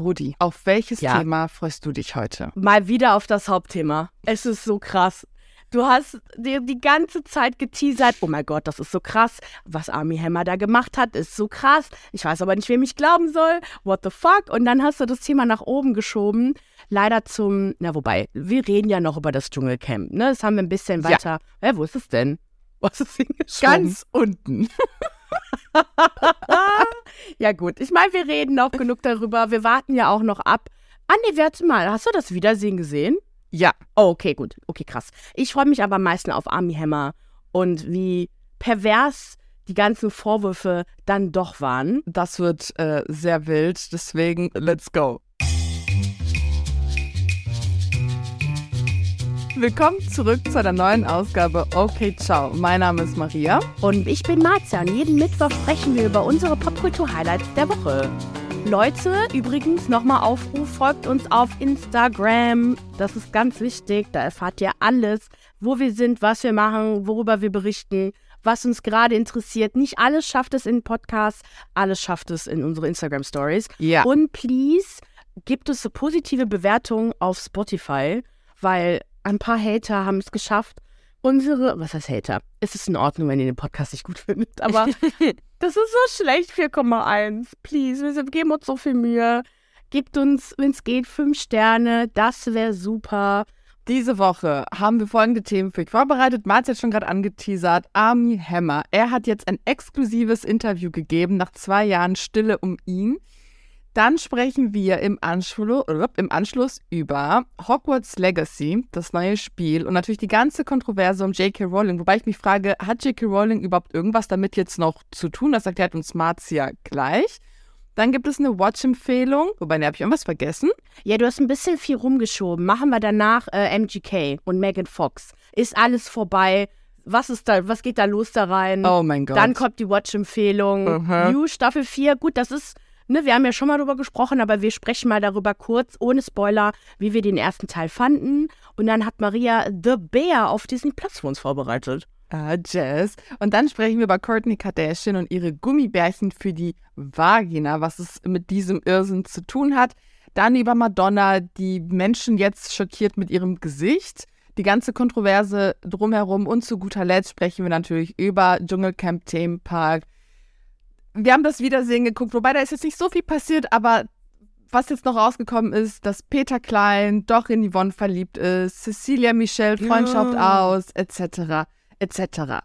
Brudi, auf welches Ja. Thema freust du dich heute? Mal wieder auf das Hauptthema. Es ist so krass. Du hast dir die ganze Zeit geteasert. Oh mein Gott, das ist so krass. Was Army Hammer da gemacht hat, ist so krass. Ich weiß aber nicht, wem ich glauben soll. What the fuck? Und dann hast du das Thema nach oben geschoben. Leider zum, na wobei, wir reden ja noch über das Dschungelcamp. Ne? Das haben wir ein bisschen Ja. weiter. Hä, wo ist es denn? Was ist hingeschoben? Ganz unten. Ja gut, ich meine, wir reden auch genug darüber. Wir warten ja auch noch ab. Ah nee, warte mal, hast du das Wiedersehen gesehen? Ja, Oh, okay, gut. Okay, krass. Ich freue mich aber am meisten auf Army Hammer und wie pervers die ganzen Vorwürfe dann doch waren. das wird äh, sehr wild, deswegen let's go. Willkommen zurück zu einer neuen Ausgabe Okay Ciao. Mein Name ist Maria. Und ich bin Marzia und jeden Mittwoch sprechen wir über unsere Popkultur-Highlights der Woche. Leute, übrigens nochmal Aufruf, folgt uns auf Instagram. Das ist ganz wichtig. Da erfahrt ihr alles, wo wir sind, was wir machen, worüber wir berichten, was uns gerade interessiert. Nicht alles schafft es in Podcasts, alles schafft es in unsere Instagram-Stories. Ja. Und please, gibt es eine positive Bewertung auf Spotify, weil ein paar Hater haben es geschafft, unsere, was heißt Hater? Es ist in Ordnung, wenn ihr den Podcast nicht gut findet, aber das ist so schlecht, 4,1. Please, wir geben uns so viel Mühe. Gebt uns, wenn es geht, fünf Sterne. Das wäre super. Diese Woche haben wir folgende Themen für euch vorbereitet. Marz hat schon gerade angeteasert. Army Hammer. Er hat jetzt ein exklusives Interview gegeben nach zwei Jahren Stille um ihn. Dann sprechen wir im Anschluss, im Anschluss über Hogwarts Legacy, das neue Spiel und natürlich die ganze Kontroverse um J.K. Rowling. Wobei ich mich frage, hat J.K. Rowling überhaupt irgendwas damit jetzt noch zu tun? Das erklärt uns Marzia gleich. Dann gibt es eine Watch-Empfehlung, wobei, ne, habe ich irgendwas vergessen? Ja, du hast ein bisschen viel rumgeschoben. Machen wir danach äh, MGK und Megan Fox. Ist alles vorbei. Was ist da, was geht da los da rein? Oh mein Gott. Dann kommt die Watch-Empfehlung. Mhm. You Staffel 4. Gut, das ist, ne, wir haben ja schon mal drüber gesprochen, aber wir sprechen mal darüber kurz, ohne Spoiler, wie wir den ersten Teil fanden. Und dann hat Maria The Bear auf Disney Plus für uns vorbereitet. Ah, Jazz. Und dann sprechen wir über Courtney Kardashian und ihre Gummibärchen für die Vagina, was es mit diesem Irrsinn zu tun hat. Dann über Madonna, die Menschen jetzt schockiert mit ihrem Gesicht. Die ganze Kontroverse drumherum. Und zu guter Letzt sprechen wir natürlich über Dschungelcamp Themenpark. Wir haben das Wiedersehen geguckt, wobei da ist jetzt nicht so viel passiert, aber was jetzt noch rausgekommen ist, dass Peter Klein doch in Yvonne verliebt ist, Cecilia Michelle Freundschaft Ja. aus, etc etc.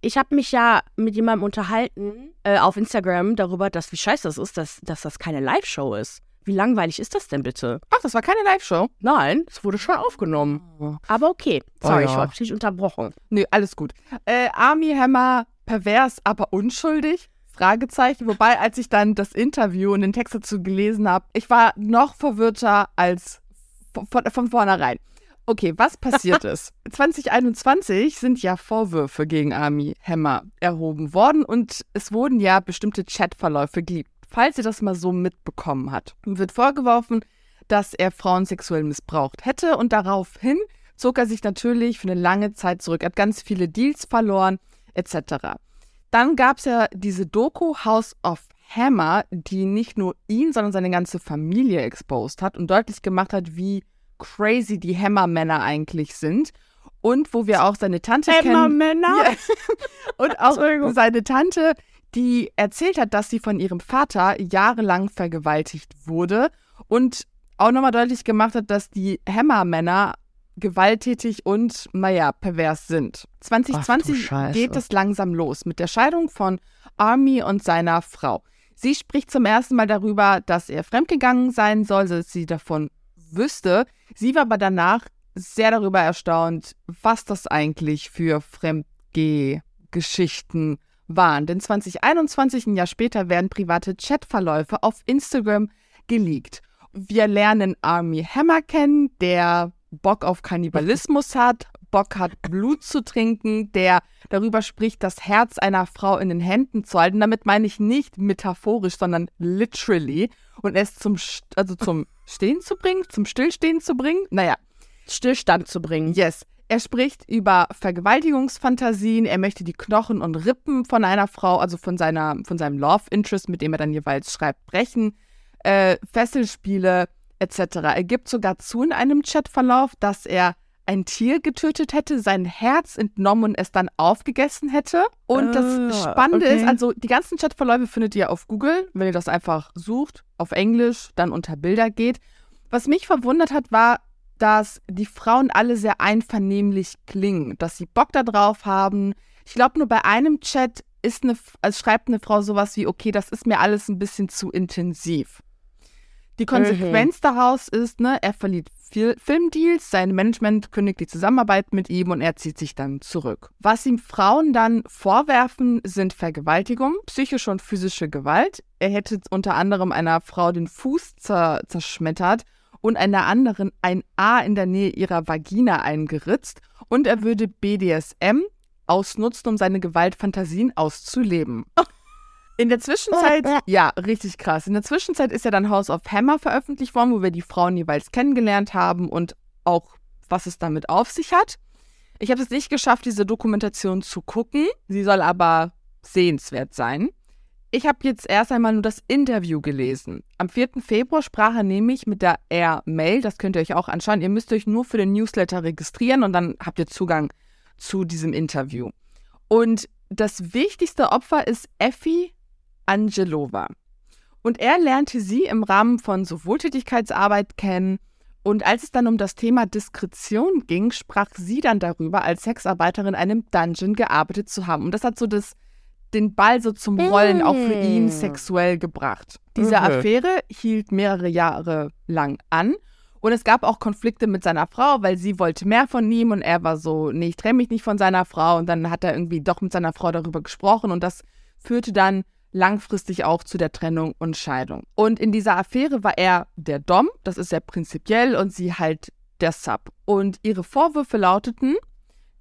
Ich habe mich ja mit jemandem unterhalten äh, auf Instagram darüber, dass wie scheiße das ist, dass, dass das keine Live-Show ist. Wie langweilig ist das denn bitte? Ach, das war keine Live-Show. Nein, es wurde schon aufgenommen. Aber okay. Sorry, Oh ja. ich habe dich unterbrochen. Nö, alles gut. Äh, Army Hammer, pervers, aber unschuldig? Fragezeichen. Wobei, als ich dann das Interview und den Text dazu gelesen habe, ich war noch verwirrter als von, von, vornherein. Okay, was passiert ist? 2021 sind ja Vorwürfe gegen Army Hammer erhoben worden und es wurden ja bestimmte Chatverläufe geleakt. Falls ihr das mal so mitbekommen habt, wird vorgeworfen, dass er Frauen sexuell missbraucht hätte und daraufhin zog er sich natürlich für eine lange Zeit zurück. Er hat ganz viele Deals verloren, etc. Dann gab es ja diese Doku House of Hammer, die nicht nur ihn, sondern seine ganze Familie exposed hat und deutlich gemacht hat, wie crazy die Hammer-Männer eigentlich sind. Und wo wir auch seine Tante kennen. Ja. Und auch seine Tante, die erzählt hat, dass sie von ihrem Vater jahrelang vergewaltigt wurde und auch nochmal deutlich gemacht hat, dass die Hammermänner gewalttätig und, naja, pervers sind. 2020 Scheiße. geht es langsam los mit der Scheidung von Army und seiner Frau. Sie spricht zum ersten Mal darüber, dass er fremdgegangen sein soll, dass sie davon wüsste. Sie war aber danach sehr darüber erstaunt, was das eigentlich für Fremdgeh-Geschichten waren. Denn 2021, ein Jahr später, werden private Chatverläufe auf Instagram geleakt. Wir lernen Army Hammer kennen, der Bock auf Kannibalismus hat, Bock hat, Blut zu trinken, der darüber spricht, das Herz einer Frau in den Händen zu halten. Damit meine ich nicht metaphorisch, sondern literally. Und es zum, also zum Stehen zu bringen, zum Stillstehen zu bringen. Naja, Stillstand zu bringen. Yes. Er spricht über Vergewaltigungsfantasien. Er möchte die Knochen und Rippen von einer Frau, also von, seiner, von seinem Love Interest, mit dem er dann jeweils schreibt, brechen. äh, Fesselspiele etc. Er gibt sogar zu in einem Chatverlauf, dass er ein Tier getötet hätte, sein Herz entnommen und es dann aufgegessen hätte. Und das Ah, Spannende okay. ist, also die ganzen Chatverläufe findet ihr auf Google, wenn ihr das einfach sucht, auf Englisch, dann unter Bilder geht. Was mich verwundert hat, war, dass die Frauen alle sehr einvernehmlich klingen, dass sie Bock darauf haben. Ich glaube, nur bei einem Chat ist eine, also schreibt eine Frau sowas wie, okay, das ist mir alles ein bisschen zu intensiv. Die Konsequenz daraus ist, ne, er verliert Fil Filmdeals, sein Management kündigt die Zusammenarbeit mit ihm und er zieht sich dann zurück. Was ihm Frauen dann vorwerfen, sind Vergewaltigung, psychische und physische Gewalt. Er hätte unter anderem einer Frau den Fuß zer zerschmettert und einer anderen ein A in der Nähe ihrer Vagina eingeritzt und er würde BDSM ausnutzen, um seine Gewaltfantasien auszuleben. In der Zwischenzeit, ja, richtig krass. In der Zwischenzeit ist ja dann House of Hammer veröffentlicht worden, wo wir die Frauen jeweils kennengelernt haben und auch, was es damit auf sich hat. Ich habe es nicht geschafft, diese Dokumentation zu gucken. Sie soll aber sehenswert sein. Ich habe jetzt erst einmal nur das Interview gelesen. Am 4. Februar sprach er nämlich mit der Air Mail. Das könnt ihr euch auch anschauen. Ihr müsst euch nur für den Newsletter registrieren und dann habt ihr Zugang zu diesem Interview. Und das wichtigste Opfer ist Effie Angelova. Und er lernte sie im Rahmen von so Wohltätigkeitsarbeit kennen. Und als es dann um das Thema Diskretion ging, sprach sie dann darüber, als Sexarbeiterin in einem Dungeon gearbeitet zu haben. Und das hat so das, den Ball so zum Rollen auch für ihn Mm. sexuell gebracht. Diese Mhm. Affäre hielt mehrere Jahre lang an. Und es gab auch Konflikte mit seiner Frau, weil sie wollte mehr von ihm und er war so, nee, ich trenne mich nicht von seiner Frau. Und dann hat er irgendwie doch mit seiner Frau darüber gesprochen und das führte dann langfristig auch zu der Trennung und Scheidung. Und in dieser Affäre war er der Dom, das ist ja prinzipiell, und sie halt der Sub. Und ihre Vorwürfe lauteten,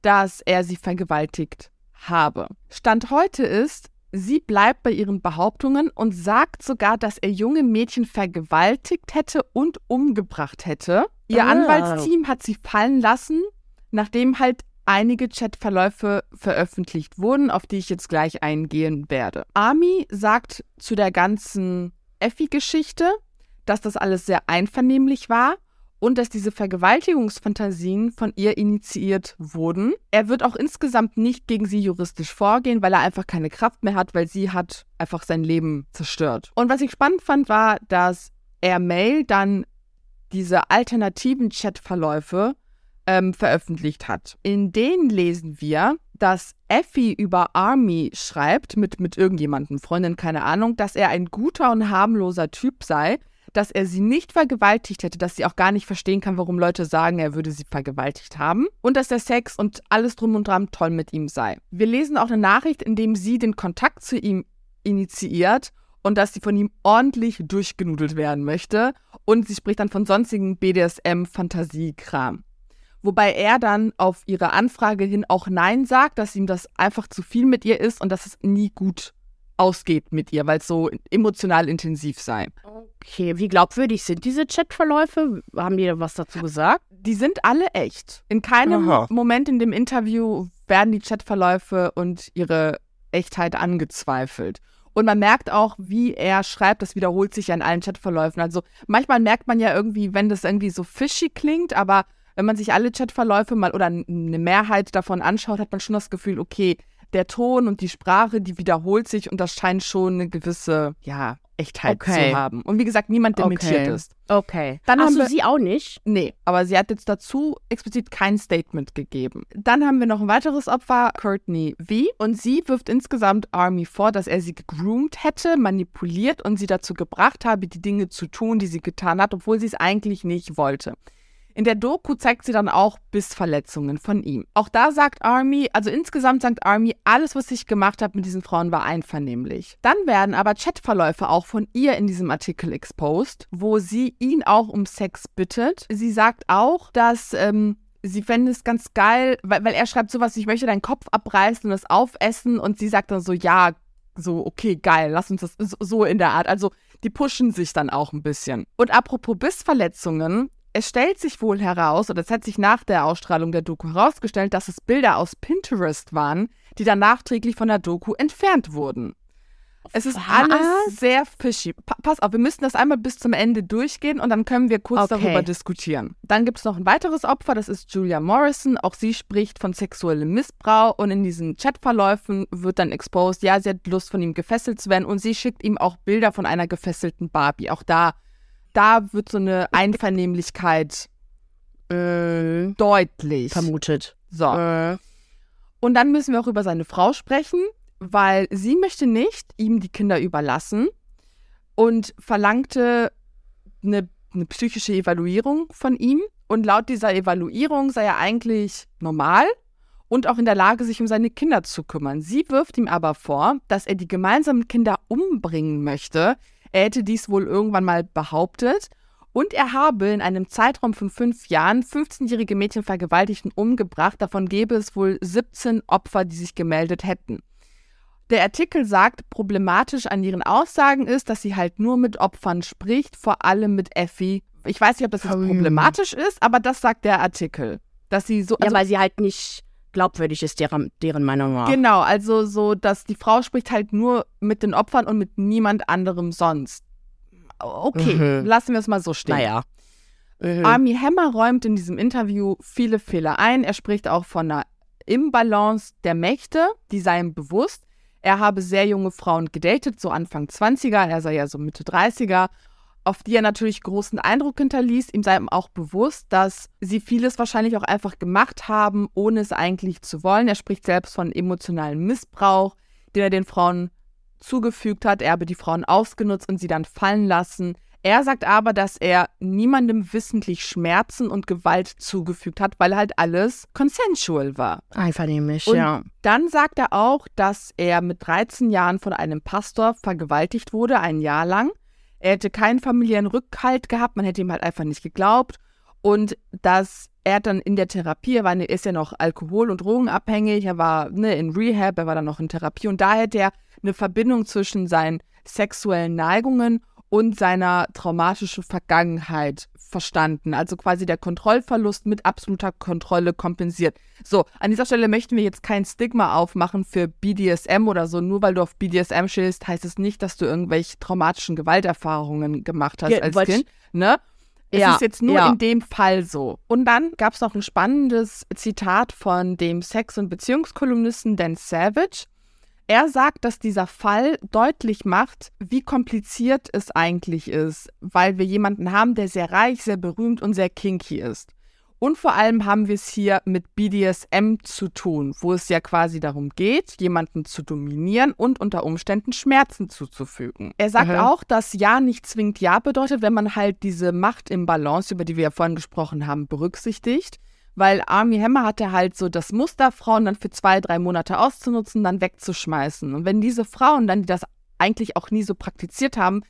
dass er sie vergewaltigt habe. Stand heute ist, sie bleibt bei ihren Behauptungen und sagt sogar, dass er junge Mädchen vergewaltigt hätte und umgebracht hätte. Ihr Ah. Anwaltsteam hat sie fallen lassen, nachdem halt einige Chatverläufe veröffentlicht wurden, auf die ich jetzt gleich eingehen werde. Ami sagt zu der ganzen Effi-Geschichte, dass das alles sehr einvernehmlich war und dass diese Vergewaltigungsfantasien von ihr initiiert wurden. Er wird auch insgesamt nicht gegen sie juristisch vorgehen, weil er einfach keine Kraft mehr hat, weil sie hat einfach sein Leben zerstört. Und was ich spannend fand, war, dass er Mail dann diese alternativen Chatverläufe ähm, veröffentlicht hat. In denen lesen wir, dass Effie über Army schreibt, mit, mit irgendjemandem, Freundin, keine Ahnung, dass er ein guter und harmloser Typ sei, dass er sie nicht vergewaltigt hätte, dass sie auch gar nicht verstehen kann, warum Leute sagen, er würde sie vergewaltigt haben und dass der Sex und alles drum und dran toll mit ihm sei. Wir lesen auch eine Nachricht, in dem sie den Kontakt zu ihm initiiert und dass sie von ihm ordentlich durchgenudelt werden möchte und sie spricht dann von sonstigen BDSM-Fantasiekram. Wobei er dann auf ihre Anfrage hin auch Nein sagt, dass ihm das einfach zu viel mit ihr ist und dass es nie gut ausgeht mit ihr, weil es so emotional intensiv sei. Okay, wie glaubwürdig sind diese Chatverläufe? Haben die da was dazu gesagt? Die sind alle echt. In keinem Aha. Moment in dem Interview werden die Chatverläufe und ihre Echtheit angezweifelt. Und man merkt auch, wie er schreibt, das wiederholt sich ja in allen Chatverläufen. Also manchmal merkt man ja irgendwie, wenn das irgendwie so fishy klingt, aber wenn man sich alle Chatverläufe mal oder eine Mehrheit davon anschaut, hat man schon das Gefühl, okay, der Ton und die Sprache, die wiederholt sich und das scheint schon eine gewisse, ja, Echtheit Okay. zu haben. Und wie gesagt, niemand dementiert Okay. ist. Okay. Dann Dann haben Hast du wir- sie auch nicht? Nee, aber sie hat jetzt dazu explizit kein Statement gegeben. Dann haben wir noch ein weiteres Opfer, Courtney V. Und sie wirft insgesamt Army vor, dass er sie gegroomt hätte, manipuliert und sie dazu gebracht habe, die Dinge zu tun, die sie getan hat, obwohl sie es eigentlich nicht wollte. In der Doku zeigt sie dann auch Bissverletzungen von ihm. Auch da sagt Army, also insgesamt sagt Army, alles, was ich gemacht habe mit diesen Frauen, war einvernehmlich. Dann werden aber Chatverläufe auch von ihr in diesem Artikel exposed, wo sie ihn auch um Sex bittet. Sie sagt auch, dass ähm, sie fände es ganz geil, weil, weil er schreibt sowas, ich möchte deinen Kopf abreißen und das aufessen und sie sagt dann so, ja, so, okay, geil, lass uns das so, so in der Art. Also die pushen sich dann auch ein bisschen. Und apropos Bissverletzungen, es stellt sich wohl heraus, oder es hat sich nach der Ausstrahlung der Doku herausgestellt, dass es Bilder aus Pinterest waren, die dann nachträglich von der Doku entfernt wurden. Es ist Was? alles sehr fishy. Pa pass auf, wir müssen das einmal bis zum Ende durchgehen und dann können wir kurz Okay. darüber diskutieren. Dann gibt es noch ein weiteres Opfer, das ist Julia Morrison. Auch sie spricht von sexuellem Missbrauch und in diesen Chatverläufen wird dann exposed, ja, sie hat Lust von ihm gefesselt zu werden und sie schickt ihm auch Bilder von einer gefesselten Barbie. Auch da, da wird so eine Einvernehmlichkeit Äh, deutlich. vermutet. So. Äh, Und dann müssen wir auch über seine Frau sprechen, weil sie möchte nicht ihm die Kinder überlassen und verlangte eine, eine psychische Evaluierung von ihm. Und laut dieser Evaluierung sei er eigentlich normal und auch in der Lage, sich um seine Kinder zu kümmern. Sie wirft ihm aber vor, dass er die gemeinsamen Kinder umbringen möchte. Er hätte dies wohl irgendwann mal behauptet. Und er habe in einem Zeitraum von fünf Jahren 15-jährige Mädchen vergewaltigt und umgebracht. Davon gäbe es wohl 17 Opfer, die sich gemeldet hätten. Der Artikel sagt, problematisch an ihren Aussagen ist, dass sie halt nur mit Opfern spricht, vor allem mit Effi. Ich weiß nicht, ob das jetzt problematisch ist, aber das sagt der Artikel. Dass sie so. ja, Also, weil sie halt nicht glaubwürdig ist, deren, deren Meinung nach. Genau, also so, dass die Frau spricht halt nur mit den Opfern und mit niemand anderem sonst. Okay, Mhm. lassen wir es mal so stehen. Naja. Mhm. Army Hammer räumt in diesem Interview viele Fehler ein. Er spricht auch von einer Imbalance der Mächte, die sei ihm bewusst. Er habe sehr junge Frauen gedatet, so Anfang 20er, er sei ja so Mitte 30er, auf die er natürlich großen Eindruck hinterließ. Ihm sei ihm auch bewusst, dass sie vieles wahrscheinlich auch einfach gemacht haben, ohne es eigentlich zu wollen. Er spricht selbst von emotionalem Missbrauch, den er den Frauen zugefügt hat. Er habe die Frauen ausgenutzt und sie dann fallen lassen. Er sagt aber, dass er niemandem wissentlich Schmerzen und Gewalt zugefügt hat, weil halt alles consensual war. Einvernehmlich, Und ja. Dann sagt er auch, dass er mit 13 Jahren von einem Pastor vergewaltigt wurde, ein Jahr lang. Er hätte keinen familiären Rückhalt gehabt, man hätte ihm halt einfach nicht geglaubt. Und dass er dann in der Therapie, er, war, ist ja noch alkohol- und drogenabhängig, er war ne, in Rehab, er war dann noch in Therapie und da hätte er eine Verbindung zwischen seinen sexuellen Neigungen und seiner traumatischen Vergangenheit verstanden. Also quasi der Kontrollverlust mit absoluter Kontrolle kompensiert. So, an dieser Stelle möchten wir jetzt kein Stigma aufmachen für BDSM oder so. Nur weil du auf BDSM stehst, heißt es nicht, dass du irgendwelche traumatischen Gewalterfahrungen gemacht hast Ja, als Kind. Ne? Es Ja, ist jetzt nur ja. in dem Fall so. Und dann gab es noch ein spannendes Zitat von dem Sex- und Beziehungskolumnisten Dan Savage. Er sagt, dass dieser Fall deutlich macht, wie kompliziert es eigentlich ist, weil wir jemanden haben, der sehr reich, sehr berühmt und sehr kinky ist. Und vor allem haben wir es hier mit BDSM zu tun, wo es ja quasi darum geht, jemanden zu dominieren und unter Umständen Schmerzen zuzufügen. Er sagt Mhm. auch, dass Ja nicht zwingend Ja bedeutet, wenn man halt diese Macht im Balance, über die wir ja vorhin gesprochen haben, berücksichtigt. Weil Army Hammer hatte halt so das Muster, Frauen dann für zwei, drei Monate auszunutzen, dann wegzuschmeißen. Und wenn diese Frauen dann, die das eigentlich auch nie so praktiziert haben,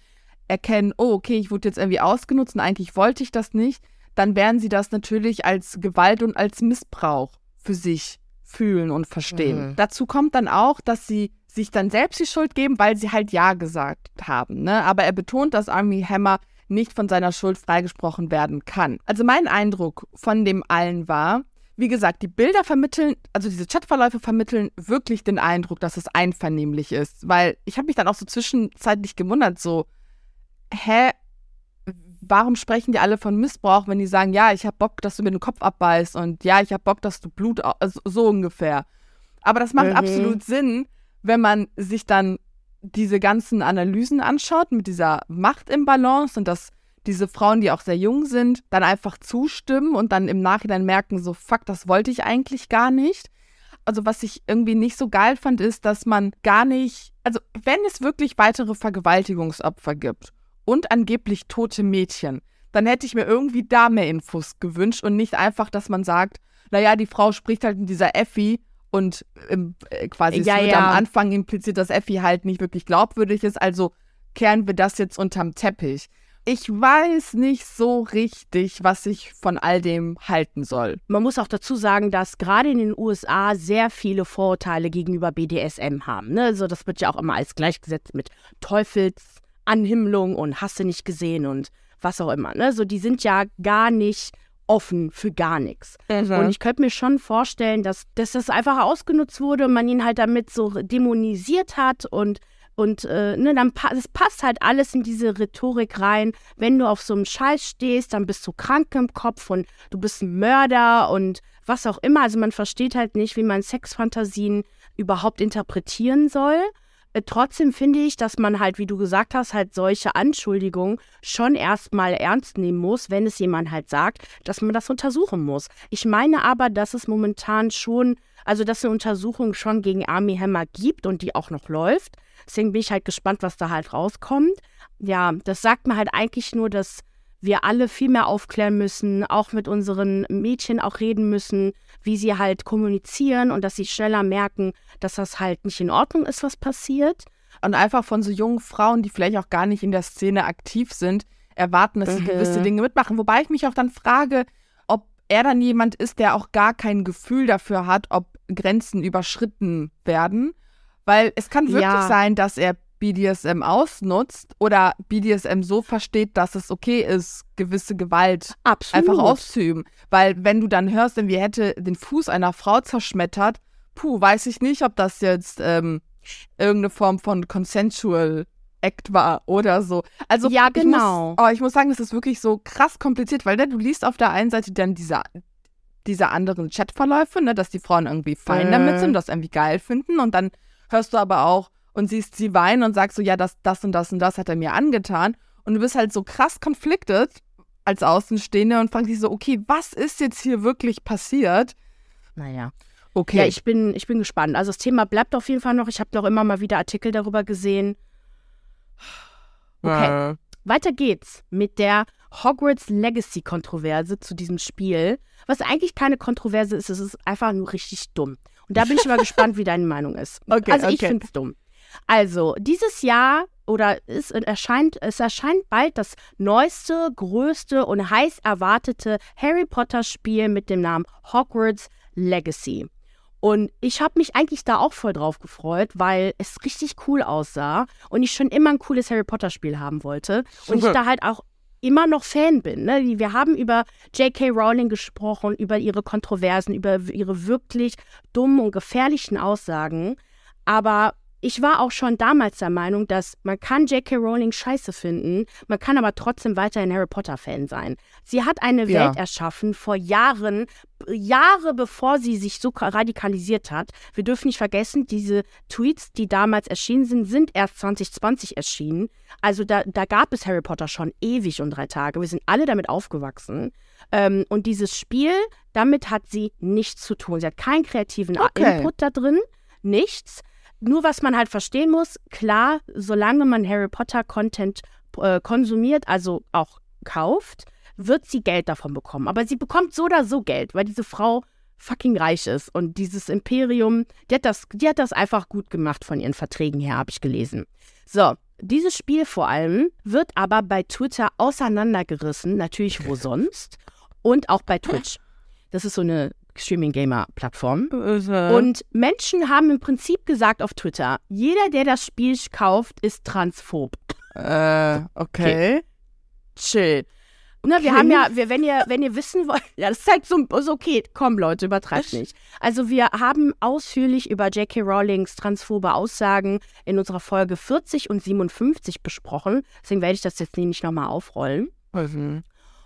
erkennen, oh, okay, ich wurde jetzt irgendwie ausgenutzt und eigentlich wollte ich das nicht, dann werden sie das natürlich als Gewalt und als Missbrauch für sich fühlen und verstehen. Mhm. Dazu kommt dann auch, dass sie sich dann selbst die Schuld geben, weil sie halt Ja gesagt haben. Ne? Aber er betont, dass Army Hammer nicht von seiner Schuld freigesprochen werden kann. Also mein Eindruck von dem allen war, wie gesagt, die Bilder vermitteln, also diese Chatverläufe vermitteln wirklich den Eindruck, dass es einvernehmlich ist. Weil ich habe mich dann auch so zwischenzeitlich gewundert, so, hä, warum sprechen die alle von Missbrauch, wenn die sagen, ja, ich habe Bock, dass du mir den Kopf abbeißt und ja, ich habe Bock, dass du Blut, also so ungefähr. Aber das macht Mhm. absolut Sinn, wenn man sich dann diese ganzen Analysen anschaut mit dieser Macht im Balance und dass diese Frauen, die auch sehr jung sind, dann einfach zustimmen und dann im Nachhinein merken, so, fuck, das wollte ich eigentlich gar nicht. Also was ich irgendwie nicht so geil fand, ist, dass man gar nicht, also wenn es wirklich weitere Vergewaltigungsopfer gibt und angeblich tote Mädchen, dann hätte ich mir irgendwie da mehr Infos gewünscht und nicht einfach, dass man sagt, naja, die Frau spricht halt mit dieser Effi und ähm, äh, quasi Ja, es wird ja. am Anfang impliziert, dass Effi halt nicht wirklich glaubwürdig ist, also kehren wir das jetzt unterm Teppich. Ich weiß nicht so richtig, was ich von all dem halten soll. Man muss auch dazu sagen, dass gerade in den USA sehr viele Vorurteile gegenüber BDSM haben. Ne? Also das wird ja auch immer als gleichgesetzt mit Teufelsanhimmlung und Hasse nicht gesehen und was auch immer. Ne? So, die sind ja gar nicht offen für gar nichts. Und ich könnte mir schon vorstellen, dass, dass das einfach ausgenutzt wurde und man ihn halt damit so dämonisiert hat und und äh, ne, dann pa es passt halt alles in diese Rhetorik rein. Wenn du auf so einem Scheiß stehst, dann bist du krank im Kopf und du bist ein Mörder und was auch immer. Also man versteht halt nicht, wie man Sexfantasien überhaupt interpretieren soll. Äh, trotzdem finde ich, dass man halt, wie du gesagt hast, halt solche Anschuldigungen schon erstmal ernst nehmen muss, wenn es jemand halt sagt, dass man das untersuchen muss. Ich meine aber, dass es momentan schon, also dass eine Untersuchung schon gegen Army Hammer gibt und die auch noch läuft. Deswegen bin ich halt gespannt, was da halt rauskommt. Ja, das sagt mir halt eigentlich nur, dass wir alle viel mehr aufklären müssen, auch mit unseren Mädchen auch reden müssen, wie sie halt kommunizieren und dass sie schneller merken, dass das halt nicht in Ordnung ist, was passiert. Und einfach von so jungen Frauen, die vielleicht auch gar nicht in der Szene aktiv sind, erwarten, dass sie mhm. gewisse Dinge mitmachen. Wobei ich mich auch dann frage, ob er dann jemand ist, der auch gar kein Gefühl dafür hat, ob Grenzen überschritten werden. Weil es kann wirklich ja. sein, dass er BDSM ausnutzt oder BDSM so versteht, dass es okay ist, gewisse Gewalt Absolut. einfach auszuüben. Weil wenn du dann hörst, wie hätte den Fuß einer Frau zerschmettert, puh, weiß ich nicht, ob das jetzt ähm, irgendeine Form von consensual Act war oder so. Also ja, genau. Ich muss, oh, ich muss sagen, es ist wirklich so krass kompliziert, weil ne, du liest auf der einen Seite dann diese, diese anderen Chatverläufe, ne, dass die Frauen irgendwie fein äh. damit sind, das irgendwie geil finden und dann hörst du aber auch und siehst sie weinen und sagst so, ja, das, das und das und das hat er mir angetan. Und du bist halt so krass konfliktet als Außenstehende und fragst dich so, okay, was ist jetzt hier wirklich passiert? Naja. Okay. Ja, ich bin, ich bin gespannt. Also das Thema bleibt auf jeden Fall noch. Ich habe doch immer mal wieder Artikel darüber gesehen. Okay. Äh. Weiter geht's mit der Hogwarts Legacy Kontroverse zu diesem Spiel. Was eigentlich keine Kontroverse ist, es ist einfach nur richtig dumm. Und da bin ich mal gespannt, wie deine Meinung ist. Okay, also ich okay. finde es dumm. Also, dieses Jahr oder es erscheint, es erscheint bald das neueste, größte und heiß erwartete Harry Potter Spiel mit dem Namen Hogwarts Legacy. Und ich habe mich eigentlich da auch voll drauf gefreut, weil es richtig cool aussah und ich schon immer ein cooles Harry Potter Spiel haben wollte. Und ich da halt auch immer noch Fan bin. Ne? Wir haben über J.K. Rowling gesprochen, über ihre Kontroversen, über ihre wirklich dummen und gefährlichen Aussagen. Aber ich war auch schon damals der Meinung, dass man kann J.K. Rowling scheiße finden, man kann aber trotzdem weiterhin Harry Potter-Fan sein. Sie hat eine ja. Welt erschaffen vor Jahren, Jahre bevor sie sich so radikalisiert hat. Wir dürfen nicht vergessen, diese Tweets, die damals erschienen sind, sind erst 2020 erschienen. Also da, da gab es Harry Potter schon ewig und drei Tage. Wir sind alle damit aufgewachsen. Ähm, und dieses Spiel, damit hat sie nichts zu tun. Sie hat keinen kreativen okay. Input da drin, nichts. Nur was man halt verstehen muss, klar, solange man Harry Potter Content äh, konsumiert, also auch kauft, wird sie Geld davon bekommen. Aber sie bekommt so oder so Geld, weil diese Frau fucking reich ist. Und dieses Imperium, die hat das, die hat das einfach gut gemacht von ihren Verträgen her, habe ich gelesen. So, dieses Spiel vor allem wird aber bei Twitter auseinandergerissen, natürlich wo sonst, und auch bei Twitch. Das ist so eine Streaming-Gamer-Plattform. Und Menschen haben im Prinzip gesagt auf Twitter, jeder, der das Spiel kauft, ist transphob. Äh, okay. okay. Chill. Na, wir haben ja, wir, wenn ihr, wenn ihr wissen wollt, ja, das ist halt so, so okay, komm Leute, übertreibt nicht. Also wir haben ausführlich über J.K. Rowlings transphobe Aussagen in unserer Folge 40 und 57 besprochen. Deswegen werde ich das jetzt nicht nochmal aufrollen. Mhm.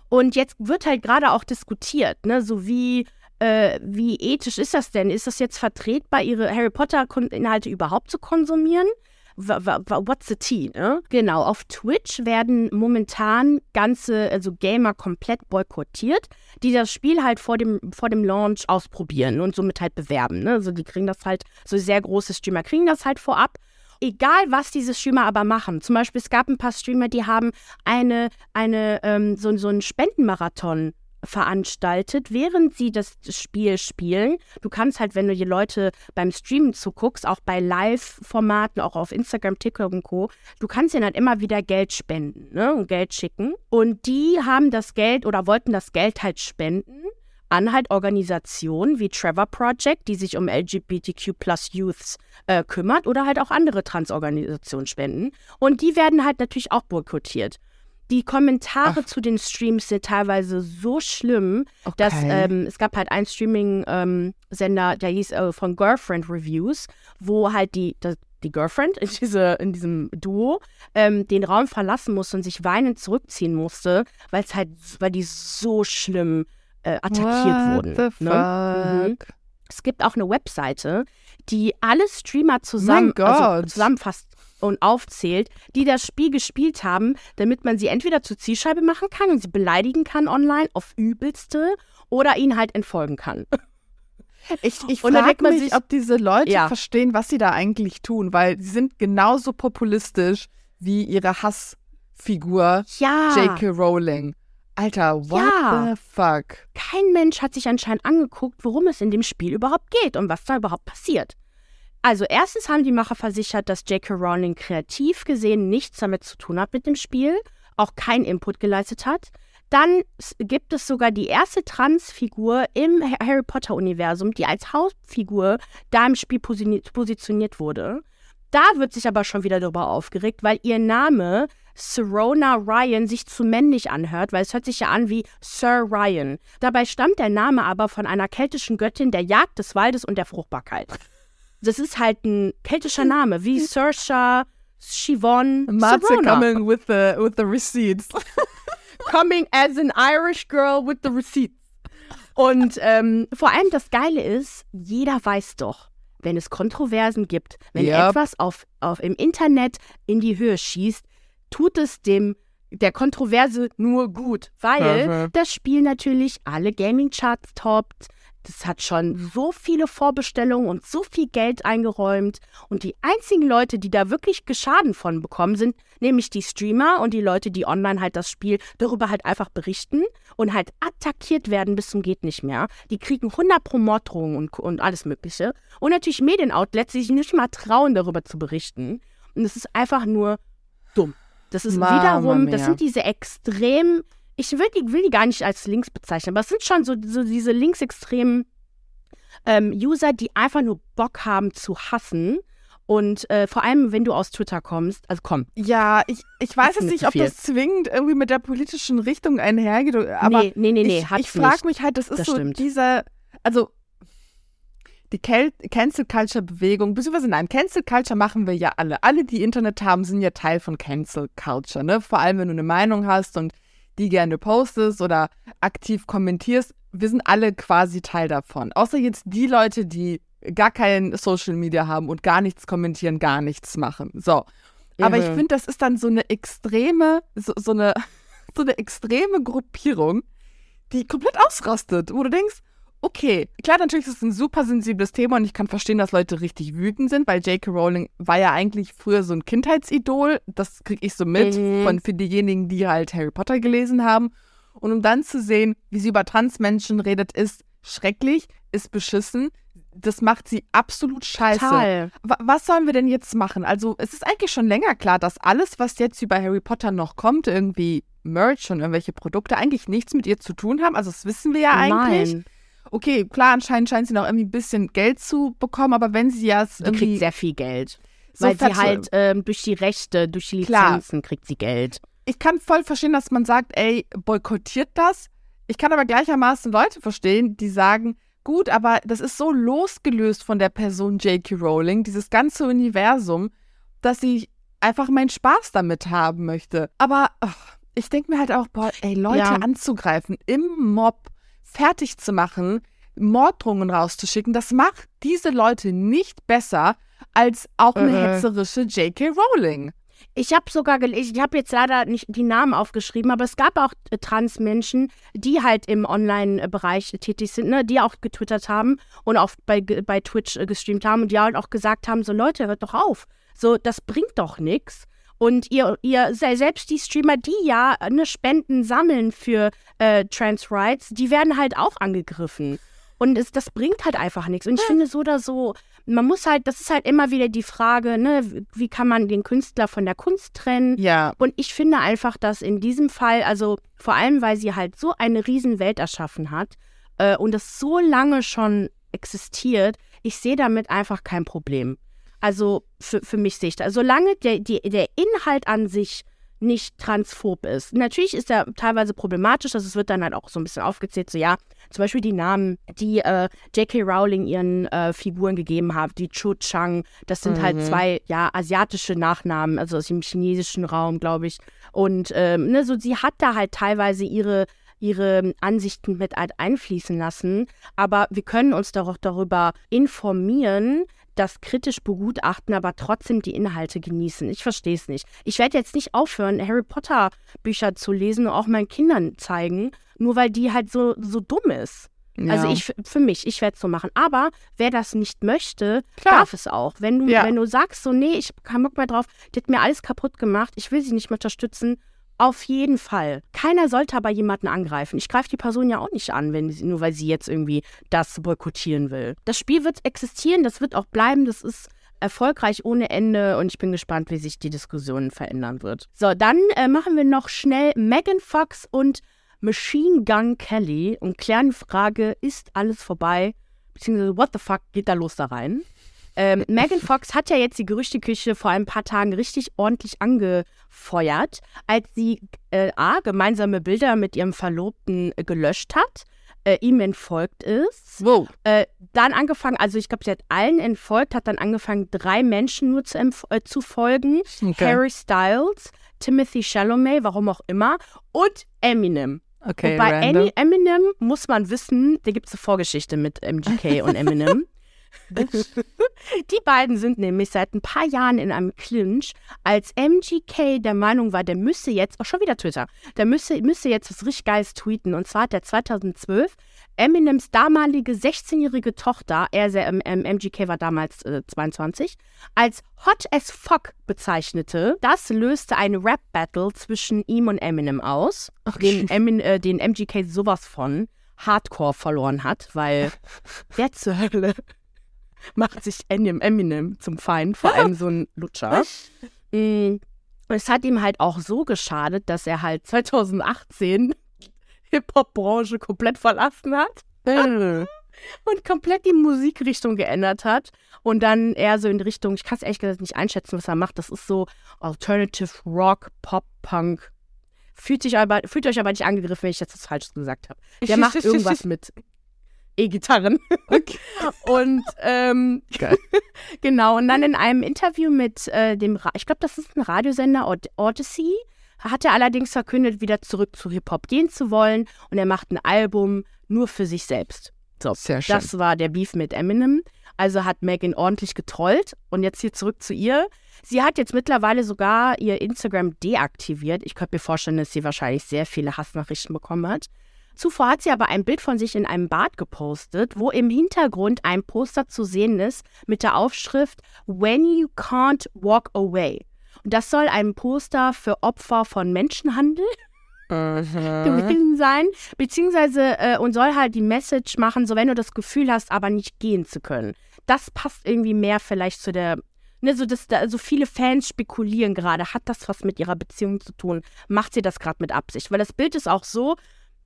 Und jetzt wird halt gerade auch diskutiert, ne, so wie äh, wie ethisch ist das denn? Ist das jetzt vertretbar, ihre Harry Potter-Inhalte überhaupt zu konsumieren? What's the tea, ne? Genau, auf Twitch werden momentan ganze, also Gamer komplett boykottiert, die das Spiel halt vor dem, vor dem Launch ausprobieren und somit halt bewerben, ne? Also die kriegen das halt, so sehr große Streamer kriegen das halt vorab egal was diese Streamer aber machen. Zum Beispiel, es gab ein paar Streamer, die haben eine, eine, ähm, so, so einen Spendenmarathon veranstaltet, während sie das Spiel spielen. Du kannst halt, wenn du die Leute beim Streamen zuguckst, auch bei Live-Formaten, auch auf Instagram, TikTok und Co., du kannst ihnen halt immer wieder Geld spenden ne, und Geld schicken. Und die haben das Geld oder wollten das Geld halt spenden an halt Organisationen wie Trevor Project, die sich um LGBTQ plus Youths äh, kümmert oder halt auch andere Transorganisationen spenden. Und die werden halt natürlich auch boykottiert. Die Kommentare zu den Streams sind teilweise so schlimm, Okay. dass ähm, es gab halt einen Streaming-Sender, der hieß äh, von Girlfriend Reviews, wo halt die, das, die Girlfriend in, diese, in diesem Duo ähm, den Raum verlassen musste und sich weinend zurückziehen musste, weil es halt, weil die so schlimm äh, attackiert wurden. What the ne? Mhm. Es gibt auch eine Webseite, die alle Streamer zusammen, also zusammenfasst und aufzählt, die das Spiel gespielt haben, damit man sie entweder zur Zielscheibe machen kann und sie beleidigen kann online auf übelste oder ihnen halt entfolgen kann. Ich, ich frage mich, sich- ob diese Leute Ja. verstehen, was sie da eigentlich tun, weil sie sind genauso populistisch wie ihre Hassfigur Ja, J.K. Rowling. Alter, what Ja. the fuck? kein Mensch hat sich anscheinend angeguckt, worum es in dem Spiel überhaupt geht und was da überhaupt passiert. Also erstens haben die Macher versichert, dass J.K. Rowling kreativ gesehen nichts damit zu tun hat mit dem Spiel, auch keinen Input geleistet hat. Dann gibt es sogar die erste Transfigur im Ha- Harry Potter-Universum, die als Hauptfigur da im Spiel positioniert, positioniert wurde. Da wird sich aber schon wieder darüber aufgeregt, weil ihr Name Serona Ryan sich zu männlich anhört, weil es hört sich ja an wie Sir Ryan. Dabei stammt der Name aber von einer keltischen Göttin der Jagd, des Waldes und der Fruchtbarkeit. Das ist halt ein keltischer Name, wie Saoirse, Siobhan, Matze Serona. coming with the, with the receipts. Coming as an Irish girl with the receipts. Und ähm, vor allem das Geile ist, jeder weiß doch, wenn es Kontroversen gibt, wenn Yep. etwas auf, auf im Internet in die Höhe schießt, tut es dem der Kontroverse nur gut, weil Mhm. das Spiel natürlich alle Gaming-Charts toppt. Das hat schon so viele Vorbestellungen und so viel Geld eingeräumt. Und die einzigen Leute, die da wirklich Geschaden von bekommen, sind nämlich die Streamer und die Leute, die online halt das Spiel darüber halt einfach berichten und halt attackiert werden bis zum geht nicht mehr. Die kriegen 100 pro Morddrohungen und, und alles Mögliche. Und natürlich Medienoutlets, die sich nicht mal trauen, darüber zu berichten. Und es ist einfach nur dumm. Das ist Mama wiederum, das sind diese extrem, ich will die, will die gar nicht als links bezeichnen, aber es sind schon so, so diese linksextremen ähm, User, die einfach nur Bock haben zu hassen. Und äh, vor allem, wenn du aus Twitter kommst, also komm, Ja, ich, ich weiß jetzt nicht, ob das zwingend irgendwie mit der politischen Richtung einhergeht, aber nee, nee, nee, nee, ich, ich frage mich halt, das ist Das so stimmt. dieser, also die Kel Cancel Culture Bewegung, beziehungsweise nein, Cancel Culture machen wir ja alle. Alle, die Internet haben, sind ja Teil von Cancel Culture, ne? Vor allem, wenn du eine Meinung hast und die gerne postest oder aktiv kommentierst. Wir sind alle quasi Teil davon. Außer jetzt die Leute, die gar kein Social Media haben und gar nichts kommentieren, gar nichts machen. So. Aber ich finde, das ist dann so eine extreme, so, so, eine, so eine extreme Gruppierung, die komplett ausrastet, wo du denkst, okay, klar, natürlich ist es ein super sensibles Thema und ich kann verstehen, dass Leute richtig wütend sind, weil J.K. Rowling war ja eigentlich früher so ein Kindheitsidol. Das kriege ich so mit Mhm. von für diejenigen, die halt Harry Potter gelesen haben. Und um dann zu sehen, wie sie über Transmenschen redet, ist schrecklich, ist beschissen. Das macht sie absolut scheiße. Total. Wa- Was sollen wir denn jetzt machen? Also, es ist eigentlich schon länger klar, dass alles, was jetzt über Harry Potter noch kommt, irgendwie Merch und irgendwelche Produkte, eigentlich nichts mit ihr zu tun haben. Also, das wissen wir ja eigentlich. Nein, Okay, klar, anscheinend scheint sie noch irgendwie ein bisschen Geld zu bekommen, aber wenn sie ja irgendwie kriegt sehr viel Geld. so weil sie halt ähm, durch die Rechte, durch die Klar. Lizenzen kriegt sie Geld. ich kann voll verstehen, dass man sagt, ey, boykottiert das. Ich kann aber gleichermaßen Leute verstehen, die sagen, gut, aber das ist so losgelöst von der Person J.K. Rowling, dieses ganze Universum, dass ich einfach meinen Spaß damit haben möchte. Aber ach, ich denke mir halt auch, boah, ey, Leute Ja. anzugreifen, im Mob fertig zu machen, Morddrohungen rauszuschicken, das macht diese Leute nicht besser als auch eine Äh. hetzerische J.K. Rowling. Ich habe sogar gelesen, ich habe jetzt leider nicht die Namen aufgeschrieben, aber es gab auch äh, Transmenschen, die halt im Online-Bereich tätig sind, ne, die auch getwittert haben und auch bei, bei Twitch äh, gestreamt haben und die halt auch gesagt haben, so Leute, hört doch auf. So, das bringt doch nichts. Und ihr, ihr, se- selbst die Streamer, die ja eine Spenden sammeln für äh, Trans Rights, die werden halt auch angegriffen. Und es, das bringt halt einfach nichts. Und ich finde so oder so, man muss halt, das ist halt immer wieder die Frage, ne, wie kann man den Künstler von der Kunst trennen? Ja, Und ich finde einfach, dass in diesem Fall, also vor allem, weil sie halt so eine Riesenwelt erschaffen hat äh, und das so lange schon existiert, ich sehe damit einfach kein Problem. Also für, für mich sehe ich da, solange der, die, der Inhalt an sich nicht transphob ist. Natürlich ist er teilweise problematisch, dass es wird dann halt auch so ein bisschen aufgezählt, so ja, zum Beispiel die Namen, die äh, J.K. Rowling ihren äh, Figuren gegeben hat, die Chu Chang, das sind halt mhm. halt zwei, ja, asiatische Nachnamen, also aus dem chinesischen Raum, glaube ich. Und ähm, ne, so sie hat da halt teilweise ihre ihre Ansichten mit halt einfließen lassen. Aber wir können uns doch auch darüber informieren, das kritisch begutachten, aber trotzdem die Inhalte genießen. Ich verstehe es nicht. Ich werde jetzt nicht aufhören, Harry Potter Bücher zu lesen und auch meinen Kindern zeigen, nur weil die halt so, so dumm ist. Ja. Also ich für mich, ich werde es so machen. Aber wer das nicht möchte, Klar. darf es auch. Wenn du, ja. wenn du sagst, so, nee, ich habe keinen Bock mehr drauf, die hat mir alles kaputt gemacht, ich will sie nicht mehr unterstützen, auf jeden Fall. Keiner sollte aber jemanden angreifen. Ich greife die Person ja auch nicht an, wenn sie, nur weil sie jetzt irgendwie das boykottieren will. Das Spiel wird existieren, das wird auch bleiben, das ist erfolgreich ohne Ende und ich bin gespannt, wie sich die Diskussion verändern wird. So, dann äh, machen wir noch schnell Megan Fox und Machine Gun Kelly und klären die Frage, ist alles vorbei? Beziehungsweise, what the fuck geht da los da rein? Ähm, Megan Fox hat ja jetzt die Gerüchteküche vor ein paar Tagen richtig ordentlich angefeuert, als sie äh, A, gemeinsame Bilder mit ihrem Verlobten äh, gelöscht hat, äh, ihm entfolgt ist. Wow. Äh, dann angefangen, also ich glaube, sie hat allen entfolgt, hat dann angefangen, drei Menschen nur zu, äh, zu folgen. Okay. Harry Styles, Timothy Chalamet, warum auch immer, und Eminem. Okay, und bei Eminem muss man wissen, da gibt es eine Vorgeschichte mit MGK und Eminem. Die beiden sind nämlich seit ein paar Jahren in einem Clinch, als MGK der Meinung war, der müsse jetzt, auch oh, schon wieder Twitter, der müsse, müsse jetzt was richtig Geiles tweeten. Und zwar hat er 2012 Eminems damalige 16-jährige Tochter, er ähm, MGK war damals äh, 22, als Hot as Fuck bezeichnete. Das löste eine Rap-Battle zwischen ihm und Eminem aus, okay. den, Emin, äh, den MGK sowas von Hardcore verloren hat, weil wer zur Hölle macht sich Eminem zum Feind, vor allem so ein Lutscher. Mm, es hat ihm halt auch so geschadet, dass er halt 2018 Hip-Hop-Branche komplett verlassen hat. Äh. und komplett die Musikrichtung geändert hat und dann eher so in Richtung, ich kann es ehrlich gesagt nicht einschätzen, was er macht. Das ist so Alternative Rock, Pop, Punk. Fühlt, sich aber, fühlt euch aber nicht angegriffen, wenn ich jetzt was Falsches gesagt habe. Der macht irgendwas mit E-Gitarren. Okay. Und ähm, genau, und dann in einem Interview mit äh, dem, Ra ich glaube, das ist ein Radiosender, Odyssey, hat er allerdings verkündet, wieder zurück zu Hip-Hop gehen zu wollen und er macht ein Album nur für sich selbst. So, Sehr schön. das war der Beef mit Eminem. Also hat Megan ordentlich getrollt und jetzt hier zurück zu ihr. Sie hat jetzt mittlerweile sogar ihr Instagram deaktiviert. Ich könnte mir vorstellen, dass sie wahrscheinlich sehr viele Hassnachrichten bekommen hat. Zuvor hat sie aber ein Bild von sich in einem Bad gepostet, wo im Hintergrund ein Poster zu sehen ist mit der Aufschrift When You Can't Walk Away. Und das soll ein Poster für Opfer von Menschenhandel gewesen sein, beziehungsweise äh, und soll halt die Message machen, so wenn du das Gefühl hast, aber nicht gehen zu können. Das passt irgendwie mehr vielleicht zu der Ne, so, dass da, so viele Fans spekulieren gerade, hat das was mit ihrer Beziehung zu tun? Macht sie das gerade mit Absicht? Weil das Bild ist auch so,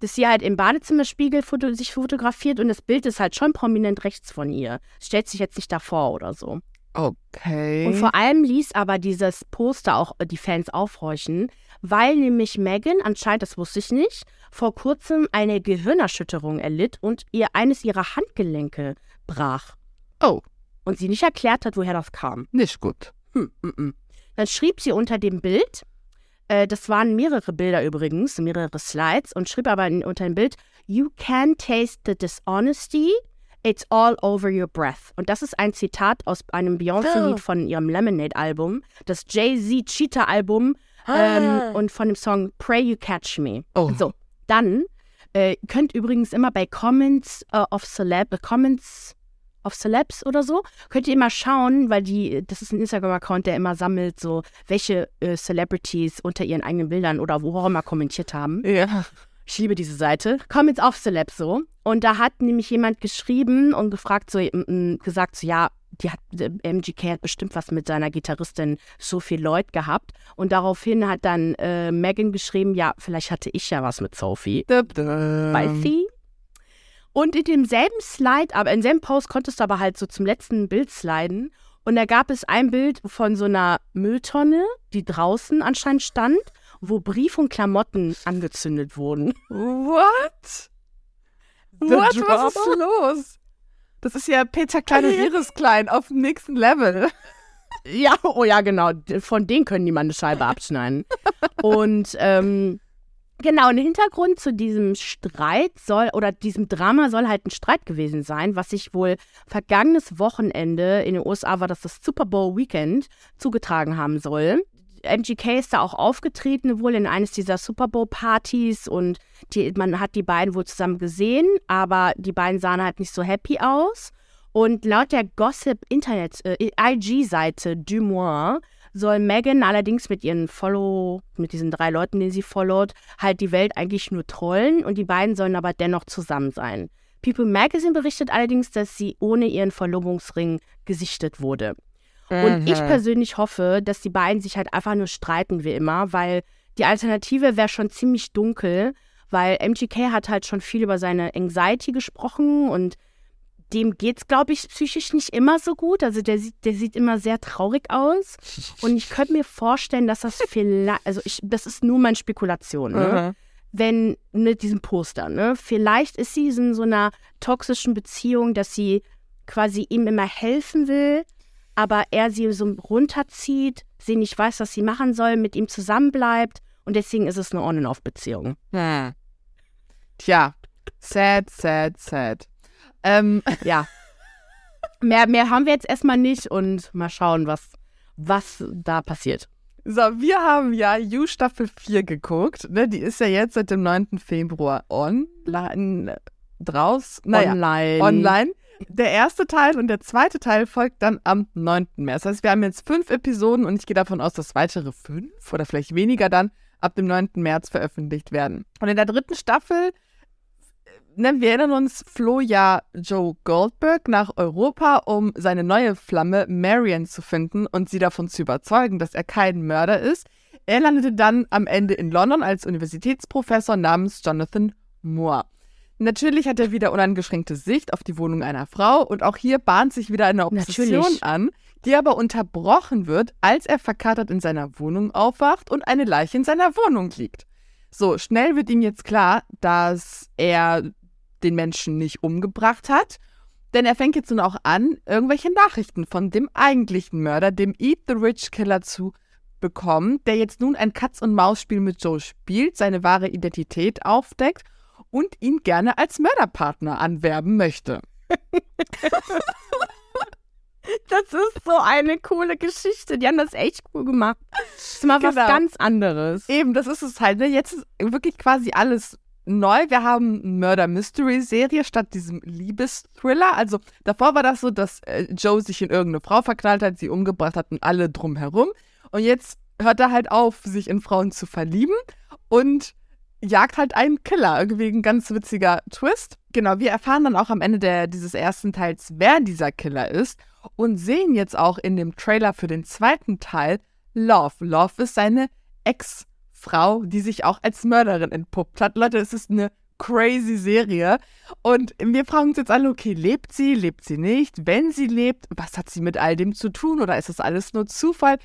dass sie halt im Badezimmerspiegel foto sich fotografiert und das Bild ist halt schon prominent rechts von ihr. Stellt sich jetzt nicht davor oder so. Okay. Und vor allem ließ aber dieses Poster auch die Fans aufhorchen, weil nämlich Megan, anscheinend, das wusste ich nicht, vor kurzem eine Gehirnerschütterung erlitt und ihr eines ihrer Handgelenke brach. Oh. Und sie nicht erklärt hat, woher das kam. Nicht gut. Hm, m -m. Dann schrieb sie unter dem Bild, äh, das waren mehrere Bilder übrigens, mehrere Slides und schrieb aber in, unter dem Bild, You can taste the dishonesty, it's all over your breath. Und das ist ein Zitat aus einem Beyoncé-Lied oh. von ihrem Lemonade-Album, das Jay-Z Cheetah-Album ähm, ah. und von dem Song Pray You Catch Me. Oh. So, dann äh, könnt übrigens immer bei Comments uh, of Celeb, Comments auf Celebs oder so, könnt ihr mal schauen, weil die, das ist ein Instagram-Account, der immer sammelt, so welche äh, Celebrities unter ihren eigenen Bildern oder wo auch immer kommentiert haben. Ja. Ich liebe diese Seite. Comments auf Celebs so. Und da hat nämlich jemand geschrieben und gefragt, so, gesagt, so, ja, die hat, MGK hat bestimmt was mit seiner Gitarristin Sophie Lloyd gehabt. Und daraufhin hat dann äh, Megan geschrieben, ja, vielleicht hatte ich ja was mit Sophie. Bei Sie. Und in demselben Slide, aber in demselben Post konntest du aber halt so zum letzten Bild sliden. Und da gab es ein Bild von so einer Mülltonne, die draußen anscheinend stand. wo Brief und Klamotten angezündet wurden. What? The What? drama? Was ist los? Das ist ja Peter Klein und Iris Klein auf dem nächsten Level. Ja, oh ja, genau. Von denen können die mal eine Scheibe abschneiden. und ähm, genau, ein Hintergrund zu diesem Streit soll, oder diesem Drama soll halt ein Streit gewesen sein, was sich wohl vergangenes Wochenende in den USA war das das Super Bowl Weekend zugetragen haben soll. MGK ist da auch aufgetreten, wohl in eines dieser Super Bowl Partys und die, man hat die beiden wohl zusammen gesehen, aber die beiden sahen halt nicht so happy aus. Und laut der Gossip-Internet, äh, IG-Seite Du Mois soll Megan allerdings mit ihren Follow, mit diesen drei Leuten, die sie followt, halt die Welt eigentlich nur trollen und die beiden sollen aber dennoch zusammen sein. People Magazine berichtet allerdings, dass sie ohne ihren Verlobungsring gesichtet wurde. Und ich persönlich hoffe, dass die beiden sich halt einfach nur streiten wie immer, weil die Alternative wäre schon ziemlich dunkel, weil MGK hat halt schon viel über seine Anxiety gesprochen und dem geht's, glaube ich, psychisch nicht immer so gut. Also der sieht, der sieht immer sehr traurig aus. Und ich könnte mir vorstellen, dass das vielleicht, also ich, das ist nur meine Spekulation, ne? Wenn mit diesem Poster, ne? Vielleicht ist sie in so einer toxischen Beziehung, dass sie quasi ihm immer helfen will, aber er sie so runterzieht, sie nicht weiß, was sie machen soll, mit ihm zusammenbleibt und deswegen ist es eine On-and-Off-Beziehung. Hm. Tja, sad, sad, sad. Ähm, Ja. mehr, mehr haben wir jetzt erstmal nicht und mal schauen, was, was da passiert. so, wir haben ja You Staffel 4 geguckt. Ne? Die ist ja jetzt seit dem 9. Februar online draus. Naja, Online. online. Der erste Teil und der zweite Teil folgt dann am 9. März. Das heißt, wir haben jetzt fünf Episoden und ich gehe davon aus, dass weitere fünf oder vielleicht weniger dann ab dem 9. März veröffentlicht werden. Und in der dritten Staffel, ne, wir erinnern uns, floh ja Joe Goldberg nach Europa, um seine neue Flamme Marion zu finden und sie davon zu überzeugen, dass er kein Mörder ist. Er landete dann am Ende in London als Universitätsprofessor namens Jonathan Moore. Natürlich hat er wieder uneingeschränkte Sicht auf die Wohnung einer Frau und auch hier bahnt sich wieder eine Obsession Natürlich. an, die aber unterbrochen wird, als er verkatert in seiner Wohnung aufwacht und eine Leiche in seiner Wohnung liegt. So, schnell wird ihm jetzt klar, dass er den Menschen nicht umgebracht hat, denn er fängt jetzt nun auch an, irgendwelche Nachrichten von dem eigentlichen Mörder, dem Eat the Rich Killer, zu bekommen, der jetzt nun ein Katz-und-Maus-Spiel mit Joe spielt, seine wahre Identität aufdeckt und ihn gerne als Mörderpartner anwerben möchte. Das ist so eine coole Geschichte. Die haben das echt cool gemacht. Das ist mal was Genau. ganz anderes. Eben, das ist es halt. Ne? Jetzt ist wirklich quasi alles neu. Wir haben eine Murder-Mystery-Serie statt diesem Liebesthriller. Also davor war das so, dass äh, Joe sich in irgendeine Frau verknallt hat, sie umgebracht hat und alle drumherum. Und jetzt hört er halt auf, sich in Frauen zu verlieben und jagt halt einen Killer. Irgendwie ein ganz witziger Twist. Genau, wir erfahren dann auch am Ende der, dieses ersten Teils, wer dieser Killer ist und sehen jetzt auch in dem Trailer für den zweiten Teil Love. Love ist seine Ex-Frau, die sich auch als Mörderin entpuppt hat. Leute, es ist eine crazy Serie. Und wir fragen uns jetzt alle, okay, lebt sie, lebt sie nicht? Wenn sie lebt, was hat sie mit all dem zu tun? Oder ist das alles nur Zufall?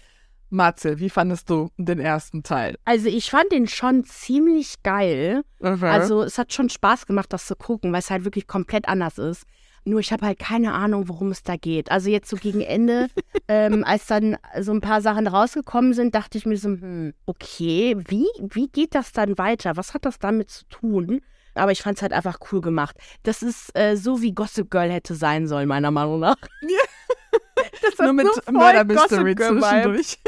Matze, wie fandest du den ersten Teil? Also ich fand den schon ziemlich geil. Also es hat schon Spaß gemacht, das zu gucken, weil es halt wirklich komplett anders ist. Nur ich habe halt keine Ahnung, worum es da geht. Also jetzt so gegen Ende, ähm, als dann so ein paar Sachen rausgekommen sind, dachte ich mir so, hm, okay, wie, wie geht das dann weiter? Was hat das damit zu tun? Aber ich fand es halt einfach cool gemacht. Das ist äh, so, wie Gossip Girl hätte sein sollen, meiner Meinung nach. das nur mit so Murder Mystery zwischendurch.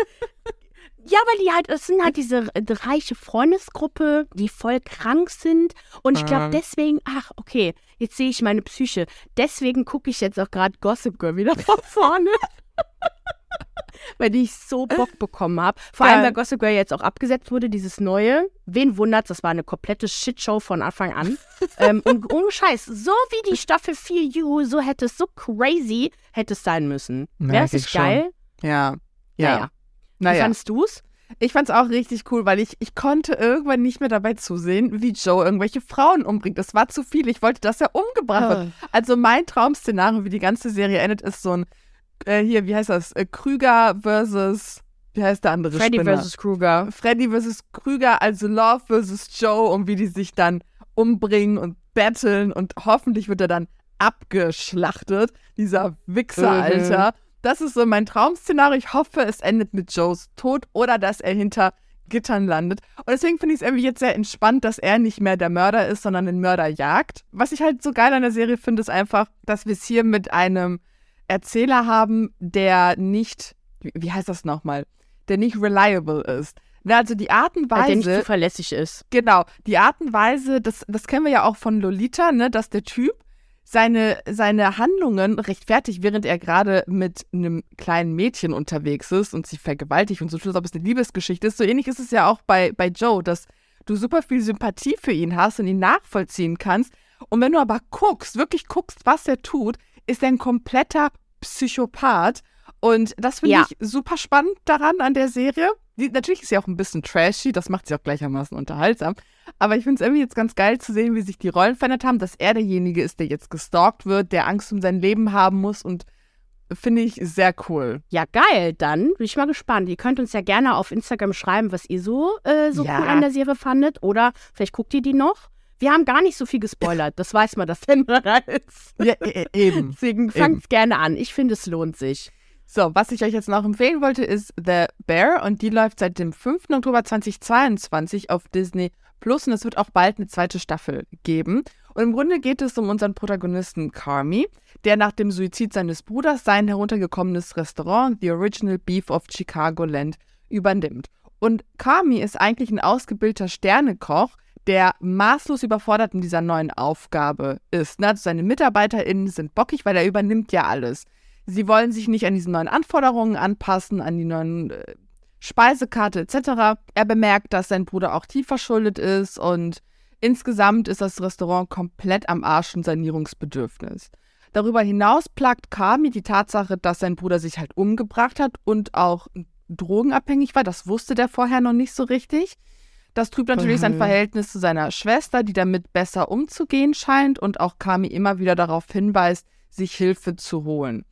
Ja, weil die halt, es sind halt diese reiche Freundesgruppe, die voll krank sind. Und ich glaube Ah. deswegen, ach, okay, jetzt sehe ich meine Psyche. Deswegen gucke ich jetzt auch gerade Gossip Girl wieder von vorne. weil ich so Bock bekommen habe. Vor allem, Geil. weil Gossip Girl jetzt auch abgesetzt wurde, dieses neue. Wen wundert's, das war eine komplette Shitshow von Anfang an. ähm, und ohne Scheiß, so wie die Staffel 4 You, so hätte es so crazy, hätte es sein müssen. Wäre es nicht geil? Ja. Ja. Naja. Wie Naja. fandest du's? Ich fand's auch richtig cool, weil ich, ich konnte irgendwann nicht mehr dabei zusehen, wie Joe irgendwelche Frauen umbringt. Das war zu viel. Ich wollte, dass er umgebracht wird. Also mein Traum-Szenario, wie die ganze Serie endet, ist so ein, äh, hier, wie heißt das? Äh, Krüger versus wie heißt der andere Freddy Spinner? vs. Krueger. Freddy vs. Krüger, also Love vs. Joe und wie die sich dann umbringen und battlen und hoffentlich wird er dann abgeschlachtet, dieser Wichser, Mhm. Alter. Das ist so mein Traum-Szenario. Ich hoffe, es endet mit Joes Tod oder dass er hinter Gittern landet. Und deswegen finde ich es irgendwie jetzt sehr entspannt, dass er nicht mehr der Mörder ist, sondern den Mörder jagt. Was ich halt so geil an der Serie finde, ist einfach, dass wir es hier mit einem Erzähler haben, der nicht, wie- heißt das nochmal, der nicht reliable ist. Also die Art und Weil der nicht Weise, zuverlässig ist. genau, die Art und Weise, das, das kennen wir ja auch von Lolita, ne, dass der Typ seine, seine Handlungen rechtfertigt, während er gerade mit einem kleinen Mädchen unterwegs ist und sie vergewaltigt und so tut, als ob es eine Liebesgeschichte ist. So ähnlich ist es ja auch bei, bei Joe, dass du super viel Sympathie für ihn hast und ihn nachvollziehen kannst. Und wenn du aber guckst, wirklich guckst, was er tut, ist er ein kompletter Psychopath. Und das finde Ja. ich super spannend daran an der Serie. Die, natürlich ist sie auch ein bisschen trashy, das macht sie auch gleichermaßen unterhaltsam. Aber ich finde es irgendwie jetzt ganz geil zu sehen, wie sich die Rollen verändert haben, dass er derjenige ist, der jetzt gestalkt wird, der Angst um sein Leben haben muss und finde ich sehr cool. Ja, geil. Dann bin ich mal gespannt. Ihr könnt uns ja gerne auf Instagram schreiben, was ihr so, äh, so Ja. cool an der Serie fandet. Oder vielleicht guckt ihr die noch. Wir haben gar nicht so viel gespoilert. Das weiß man, dass der Mörder ist. Ja, e- eben. Deswegen fangt gerne an. Ich finde, es lohnt sich. So, was ich euch jetzt noch empfehlen wollte, ist The Bear und die läuft seit dem 5. Oktober 2022 auf Disney Plus und es wird auch bald eine zweite Staffel geben. Und im Grunde geht es um unseren Protagonisten Carmi, der nach dem Suizid seines Bruders sein heruntergekommenes Restaurant The Original Beef of Chicagoland übernimmt. Und Carmi ist eigentlich ein ausgebildeter Sternekoch, der maßlos überfordert in dieser neuen Aufgabe ist. Ne? Also seine MitarbeiterInnen sind bockig, weil er übernimmt ja alles. Sie wollen sich nicht an diese neuen Anforderungen anpassen, an die neuen äh, Speisekarte etc. Er bemerkt, dass sein Bruder auch tief verschuldet ist und insgesamt ist das Restaurant komplett am Arsch und Sanierungsbedürfnis. Darüber hinaus plagt Kami die Tatsache, dass sein Bruder sich halt umgebracht hat und auch drogenabhängig war. Das wusste der vorher noch nicht so richtig. Das trübt natürlich sein Mhm. Verhältnis zu seiner Schwester, die damit besser umzugehen scheint und auch Kami immer wieder darauf hinweist, sich Hilfe zu holen.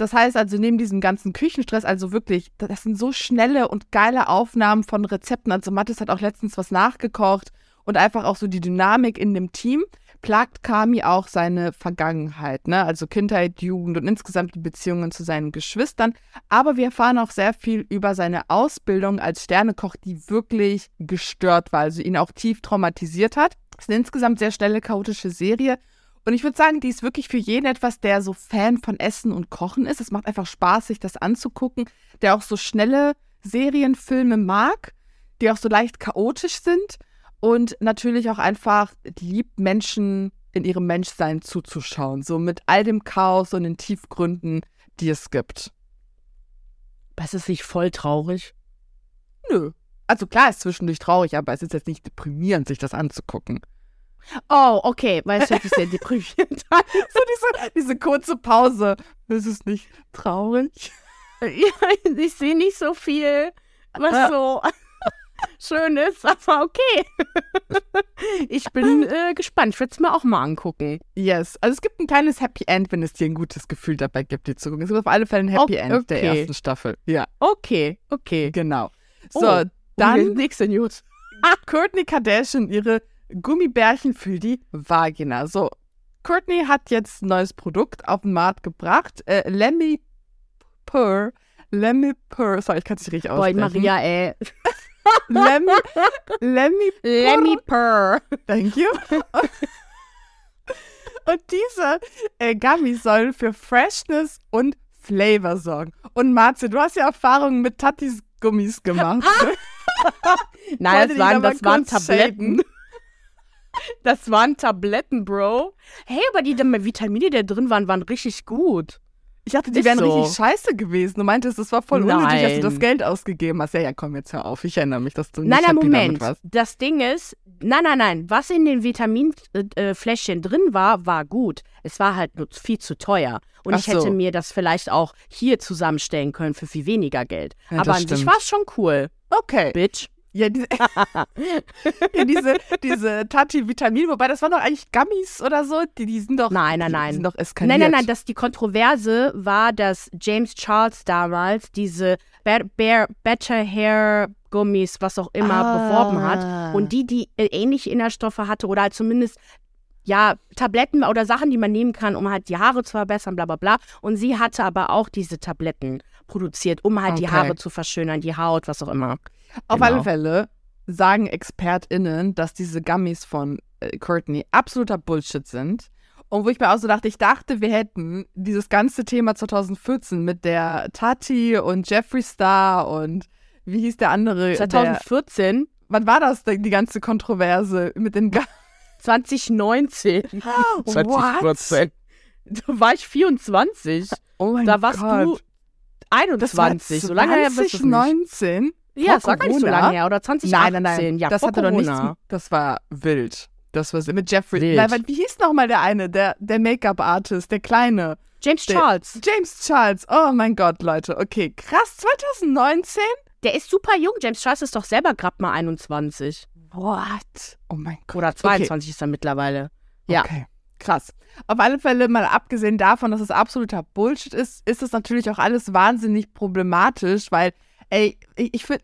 Das heißt also, neben diesem ganzen Küchenstress, also wirklich, das sind so schnelle und geile Aufnahmen von Rezepten. Also Mathis hat auch letztens was nachgekocht und einfach auch so die Dynamik in dem Team plagt Kami auch seine Vergangenheit, ne? Also Kindheit, Jugend und insgesamt die Beziehungen zu seinen Geschwistern. Aber wir erfahren auch sehr viel über seine Ausbildung als Sternekoch, die wirklich gestört war, also ihn auch tief traumatisiert hat. Es ist eine insgesamt sehr schnelle, chaotische Serie. Und ich würde sagen, die ist wirklich für jeden etwas, der so Fan von Essen und Kochen ist. Es macht einfach Spaß, sich das anzugucken, der auch so schnelle Serienfilme mag, die auch so leicht chaotisch sind und natürlich auch einfach liebt, Menschen in ihrem Menschsein zuzuschauen. So mit all dem Chaos und den Tiefgründen, die es gibt. Das ist nicht voll traurig. Nö. Also klar ist zwischendurch traurig, aber es ist jetzt nicht deprimierend, sich das anzugucken. Oh, okay, weil es hört sich sehr deprimierend an. So diese, diese kurze Pause. Das ist nicht traurig. Ja, ich sehe nicht so viel, was so schön ist, aber okay. Ich bin äh, gespannt. Ich werde es mir auch mal angucken. Yes. Also es gibt ein kleines Happy End, wenn es dir ein gutes Gefühl dabei gibt, dir zu gucken. Es gibt auf alle Fälle ein Happy Okay. End der ersten Staffel. Ja, Okay, okay. genau. Oh, So, dann nächste News. Courtney Kardashian ihre Gummibärchen für die Vagina. So, Courtney hat jetzt ein neues Produkt auf den Markt gebracht. Äh, Lemmy Purr. Lemmy Purr. Sorry, ich kann es nicht richtig Boy, aussprechen. Maria, ey. Lemmy, Lemmy Lemmy Purr. Thank you. Und diese äh, Gummies sollen für Freshness und Flavor sorgen. Und Marze, du hast ja Erfahrungen mit Tatis Gummis gemacht. Nein, das waren, das waren Tabletten. shaden. Das waren Tabletten, Bro. Hey, aber die Vitamine, die da drin waren, waren richtig gut. Ich dachte, die Ist wären so. richtig scheiße gewesen. Du meintest, es war voll unnötig, dass du das. Geld ausgegeben hast. Ja, ja, komm, jetzt hör auf. Ich erinnere mich, dass du nicht Nein, nein, happy Moment. damit warst. Das Ding ist, nein, nein, nein. Was in den Vitaminfläschchen äh, drin war, war gut. Es war halt nur viel zu teuer. Und Ach ich hätte so. mir das vielleicht auch hier zusammenstellen können für viel weniger Geld. Ja, Aber das an sich stimmt. war es schon cool, Okay. Bitch. Ja, diese, ja, diese, diese Tati-Vitamin, wobei das waren doch eigentlich Gummies oder so. Die, die sind doch. Nein, nein, nein. Die sind doch eskaliert. Nein, nein, nein, das, die Kontroverse war, dass James Charles damals diese Bear, Bear, Better Hair Gummis, was auch immer, Ah. beworben hat. Und die, die äh, ähnliche Inhaltsstoffe hatte oder halt zumindest ja, Tabletten oder Sachen, die man nehmen kann, um halt die Haare zu verbessern, bla bla bla. Und sie hatte aber auch diese Tabletten produziert, um halt die Okay. Haare zu verschönern, die Haut, was auch immer. Auf Genau. alle Fälle sagen ExpertInnen, dass diese Gummies von äh, Courtney absoluter Bullshit sind. Und wo ich mir auch so dachte, ich dachte, wir hätten dieses ganze Thema 2014 mit der Tati und Jeffree Star und wie hieß der andere? Der, 2014, wann war das denn, die ganze Kontroverse mit den Gummies? 2019. What? Da war ich 24. Oh mein Da warst Gott. du 21. so lange her bist du nicht. 2019? Ja, das war gar nicht so Corona? lange her. Oder 2018. Nein, nein, nein. Ja, das hatte doch nichts. Corona. Das war wild. Das war mit Jeffrey. Wild. Nein, wie hieß noch mal der eine, der, der Make-up-Artist, der kleine? James Der- Charles. James Charles. Oh mein Gott, Leute. Okay, krass. 2019? Der ist super jung. James Charles ist doch selber gerade mal 21. What? Oh mein Gott. Oder 22 ist er mittlerweile. Ja. Okay, krass. Auf alle Fälle, mal abgesehen davon, dass es absoluter Bullshit ist, ist es natürlich auch alles wahnsinnig problematisch, weil, ey, ich, ich finde,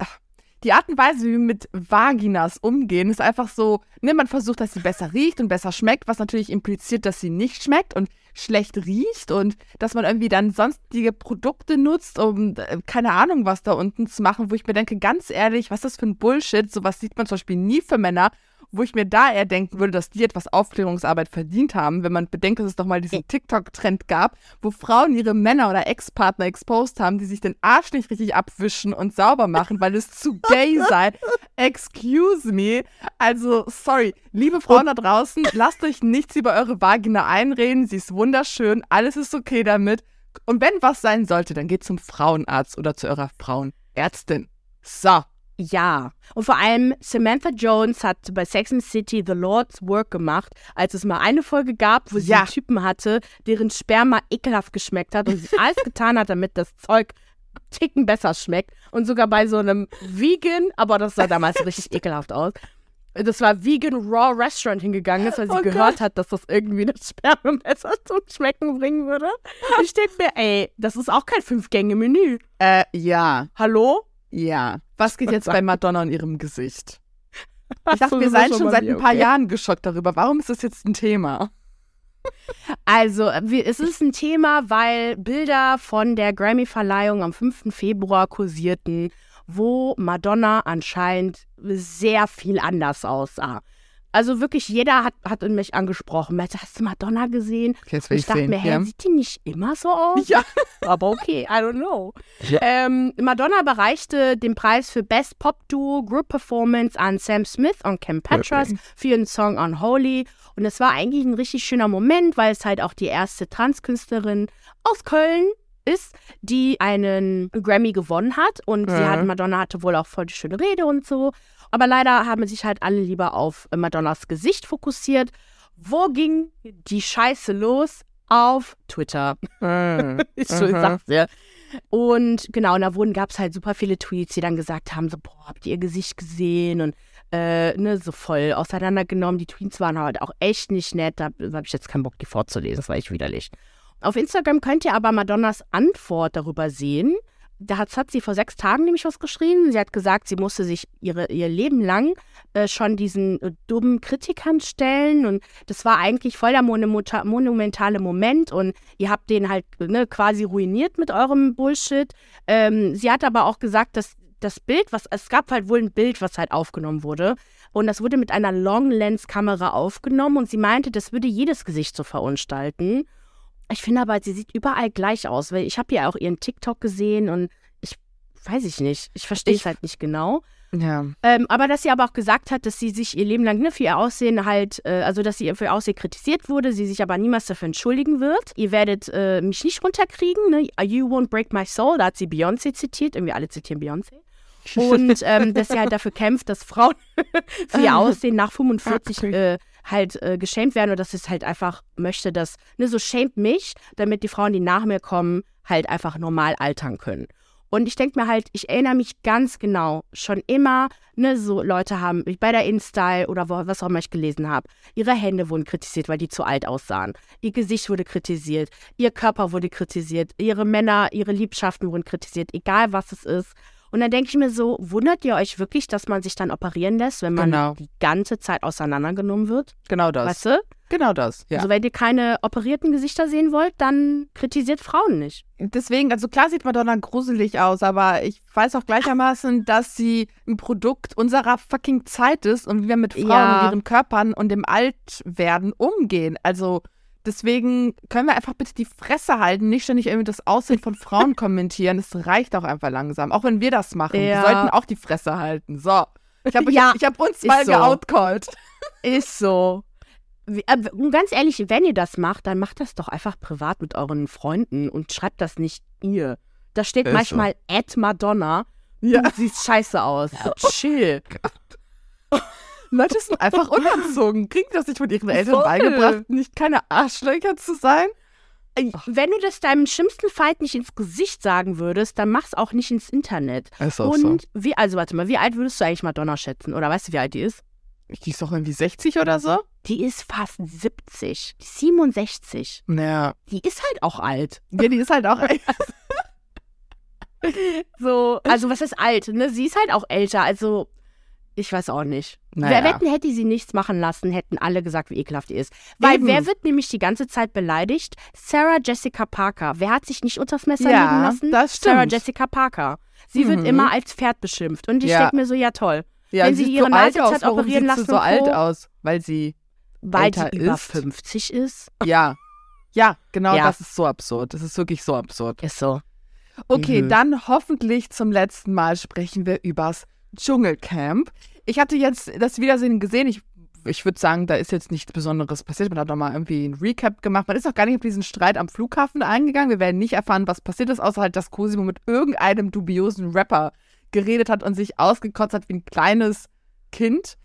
die Art und Weise, wie wir mit Vaginas umgehen, ist einfach so, ne, man versucht, dass sie besser riecht und besser schmeckt, was natürlich impliziert, dass sie nicht schmeckt und schlecht riecht und dass man irgendwie dann sonstige Produkte nutzt, um äh, keine Ahnung was da unten zu machen, wo ich mir denke, ganz ehrlich, was ist das für ein Bullshit? Sowas sieht man zum Beispiel nie für Männer, wo ich mir da eher denken würde, dass die etwas Aufklärungsarbeit verdient haben, wenn man bedenkt, dass es doch mal diesen TikTok-Trend gab, wo Frauen ihre Männer oder Ex-Partner exposed haben, die sich den Arsch nicht richtig abwischen und sauber machen, weil es zu gay sei. Excuse me. Also, sorry. Liebe Frauen da draußen, lasst euch nichts über eure Vagina einreden. Sie ist wunderschön. Alles ist okay damit. Und wenn was sein sollte, dann geht zum Frauenarzt oder zu eurer Frauenärztin. So. Ja. Und vor allem Samantha Jones hat bei Sex and City The Lord's Work gemacht, als es mal eine Folge gab, wo sie Ja. einen Typen hatte, deren Sperma ekelhaft geschmeckt hat und sie alles getan hat, damit das Zeug Ticken besser schmeckt. Und sogar bei so einem Vegan, aber das sah damals richtig ekelhaft aus. Das war Vegan Raw Restaurant hingegangen ist, weil sie Oh gehört Gott. hat, dass das irgendwie das Sperma besser zum Schmecken bringen würde. Ich denke mir, ey, das ist auch kein Fünf-Gänge-Menü. Äh, ja. Hallo? Ja. Was geht jetzt bei Madonna in ihrem Gesicht? Ich Ach dachte, wir seien schon seit ein paar okay. Jahren geschockt darüber. Warum ist das jetzt ein Thema? Also, wir, es ist ein Thema, weil Bilder von der Grammy-Verleihung am 5. Februar kursierten, wo Madonna anscheinend sehr viel anders aussah. Also wirklich, jeder hat, hat mich angesprochen. Meinte, Hast du Madonna gesehen? Okay, jetzt Und ich dachte mir, hä, sieht die nicht immer so aus? Ja. Aber okay, I don't know. Ja. Ähm, Madonna bereichte den Preis für Best Pop Duo Group Performance an Sam Smith und Kim Petras für ihren Song Unholy. Und es war eigentlich ein richtig schöner Moment, weil es halt auch die erste Transkünstlerin aus Köln ist, die einen Grammy gewonnen hat. Und sie Ja. hat, Madonna hatte wohl auch voll die schöne Rede und so. Aber leider haben sich halt alle lieber auf äh, Madonnas Gesicht fokussiert. Wo ging die Scheiße los? Auf Twitter. Ich so, ich Aha. sag's dir. Und genau, und da wurden, gab es halt super viele Tweets, die dann gesagt haben: so, boah, habt ihr ihr Gesicht gesehen? Und äh, ne, so voll auseinandergenommen. Die Tweets waren halt auch echt nicht nett. Da, da habe ich jetzt keinen Bock, die vorzulesen. Das war echt widerlich. Auf Instagram könnt ihr aber Madonnas Antwort darüber sehen. Da hat, hat sie vor sechs Tagen nämlich was geschrieben. Sie hat gesagt, sie musste sich ihre, ihr Leben lang äh, schon diesen äh, dummen Kritikern stellen. Und das war eigentlich voll der monumenta- monumentale Moment. Und ihr habt den halt ne, quasi ruiniert mit eurem Bullshit. Ähm, sie hat aber auch gesagt, dass das Bild, was es gab halt wohl ein Bild, was halt aufgenommen wurde. Und das wurde mit einer Long-Lens-Kamera aufgenommen. Und sie meinte, das würde jedes Gesicht so verunstalten. Ich finde aber, sie sieht überall gleich aus, weil ich habe ja auch ihren TikTok gesehen und ich weiß ich nicht. Ich verstehe es halt nicht genau. Ja. Ähm, aber dass sie aber auch gesagt hat, dass sie sich ihr Leben lang ne, für ihr Aussehen halt, äh, also dass sie für ihr Aussehen kritisiert wurde, sie sich aber niemals dafür entschuldigen wird. Ihr werdet äh, mich nicht runterkriegen, ne? You won't break my soul, da hat sie Beyoncé zitiert, irgendwie alle zitieren Beyoncé. Und ähm, dass sie halt dafür kämpft, dass Frauen für ihr Aussehen nach 45 äh, halt äh, geschämt werden und dass sie es halt einfach möchte, dass, ne, so schämt mich, damit die Frauen, die nach mir kommen, halt einfach normal altern können. Und ich denke mir halt, ich erinnere mich ganz genau, schon immer, ne, so Leute haben bei der InStyle oder wo, was auch immer ich gelesen habe, ihre Hände wurden kritisiert, weil die zu alt aussahen. Ihr Gesicht wurde kritisiert, ihr Körper wurde kritisiert, ihre Männer, ihre Liebschaften wurden kritisiert, egal was es ist. Und dann denke ich mir so, wundert ihr euch wirklich, dass man sich dann operieren lässt, wenn man Genau. die ganze Zeit auseinandergenommen wird? Genau das. Weißt du? Genau das. Ja. Also wenn ihr keine operierten Gesichter sehen wollt, dann kritisiert Frauen nicht. Deswegen, also klar sieht Madonna gruselig aus, aber ich weiß auch gleichermaßen, dass sie ein Produkt unserer fucking Zeit ist und wie wir mit Frauen Ja. und ihren Körpern und dem Altwerden umgehen. Also deswegen können wir einfach bitte die Fresse halten, nicht ständig irgendwie das Aussehen von Frauen kommentieren. Es reicht auch einfach langsam, auch wenn wir das machen. Wir Ja. sollten auch die Fresse halten. So. Ich habe Ja, ich hab uns mal so. geoutcallt. Ist so. Äh, Und ganz ehrlich, wenn ihr das macht, dann macht das doch einfach privat mit euren Freunden und schreibt das nicht ihr. Da steht Ist manchmal at Madonna. Ja. Du siehst scheiße aus. So, chill. Leute sind einfach unerzogen. Kriegen die das nicht von ihren Eltern Voll. beigebracht, nicht keine Arschlöcher zu sein? Wenn du das deinem schlimmsten Feind nicht ins Gesicht sagen würdest, dann mach's auch nicht ins Internet. Ist Und wie, also warte mal, wie alt würdest du eigentlich Madonna schätzen? Oder weißt du, wie alt die ist? Die ist doch irgendwie 60 oder so? Die ist fast 70. Die ist 67. Naja. Die ist halt auch alt. Ja, die ist halt auch. So, also was ist alt? Ne? Sie ist halt auch älter, also ich weiß auch nicht. Naja. Wer wetten, hätte sie nichts machen lassen, hätten alle gesagt, wie ekelhaft die ist. Weil Eben. wer wird nämlich die ganze Zeit beleidigt? Sarah Jessica Parker. Wer hat sich nicht unters Messer Ja, legen lassen? das Sarah stimmt. Jessica Parker. Sie wird Mhm. immer als Pferd beschimpft. Und ich Ja. denke mir so, ja toll. ja, wenn sie ihre so Nase hat operieren lassen sie so alt aus? Weil sie. Weil Älter sie über ist? 50 ist. Ja. Ja, genau, Ja. das ist so absurd. Das ist wirklich so absurd. Ist so. Okay, Mhm. dann hoffentlich zum letzten Mal sprechen wir übers Dschungelcamp. Ich hatte jetzt das Wiedersehen gesehen. Ich, ich würde sagen, da ist jetzt nichts Besonderes passiert. Man hat nochmal irgendwie ein Recap gemacht. Man ist auch gar nicht auf diesen Streit am Flughafen eingegangen. Wir werden nicht erfahren, was passiert ist, außer halt, dass Cosimo mit irgendeinem dubiosen Rapper geredet hat und sich ausgekotzt hat wie ein kleines Kind.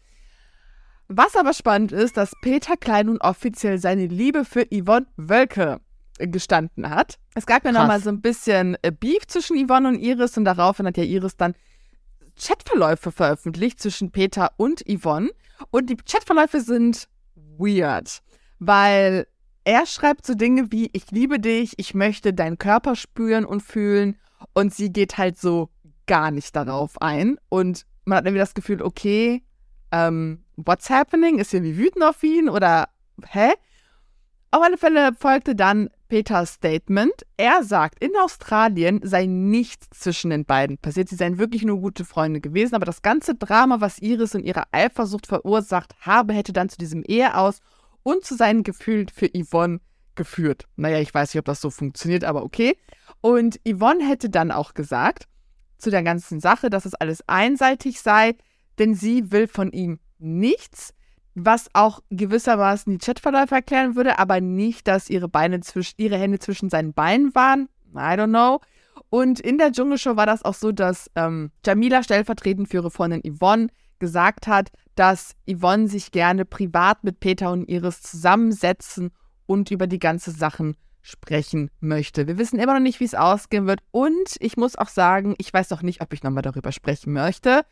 Was aber spannend ist, dass Peter Klein nun offiziell seine Liebe für Yvonne Wölke gestanden hat. Es gab ja nochmal so ein bisschen äh, Beef zwischen Yvonne und Iris und daraufhin hat ja Iris dann Chatverläufe veröffentlicht zwischen Peter und Yvonne. Und die Chatverläufe sind weird, weil er schreibt so Dinge wie, ich liebe dich, ich möchte deinen Körper spüren und fühlen. Und sie geht halt so gar nicht darauf ein. Und man hat irgendwie das Gefühl, okay, ähm, what's happening? Ist sie irgendwie wütend auf ihn oder hä? Auf alle Fälle folgte dann Peters Statement. Er sagt, in Australien sei nichts zwischen den beiden passiert. Sie seien wirklich nur gute Freunde gewesen, aber das ganze Drama, was Iris in ihrer Eifersucht verursacht habe, hätte dann zu diesem Eheaus und zu seinen Gefühlen für Yvonne geführt. Naja, ich weiß nicht, ob das so funktioniert, aber okay. Und Yvonne hätte dann auch gesagt, zu der ganzen Sache, dass es alles einseitig sei, denn sie will von ihm nichts, was auch gewissermaßen die Chatverläufe erklären würde, aber nicht, dass ihre Beine zwischen, ihre Hände zwischen seinen Beinen waren. I don't know. Und in der Dschungelshow war das auch so, dass ähm, Jamila stellvertretend für ihre Freundin Yvonne gesagt hat, dass Yvonne sich gerne privat mit Peter und Iris zusammensetzen und über die ganze Sachen sprechen möchte. Wir wissen immer noch nicht, wie es ausgehen wird. Und ich muss auch sagen, ich weiß auch nicht, ob ich nochmal darüber sprechen möchte.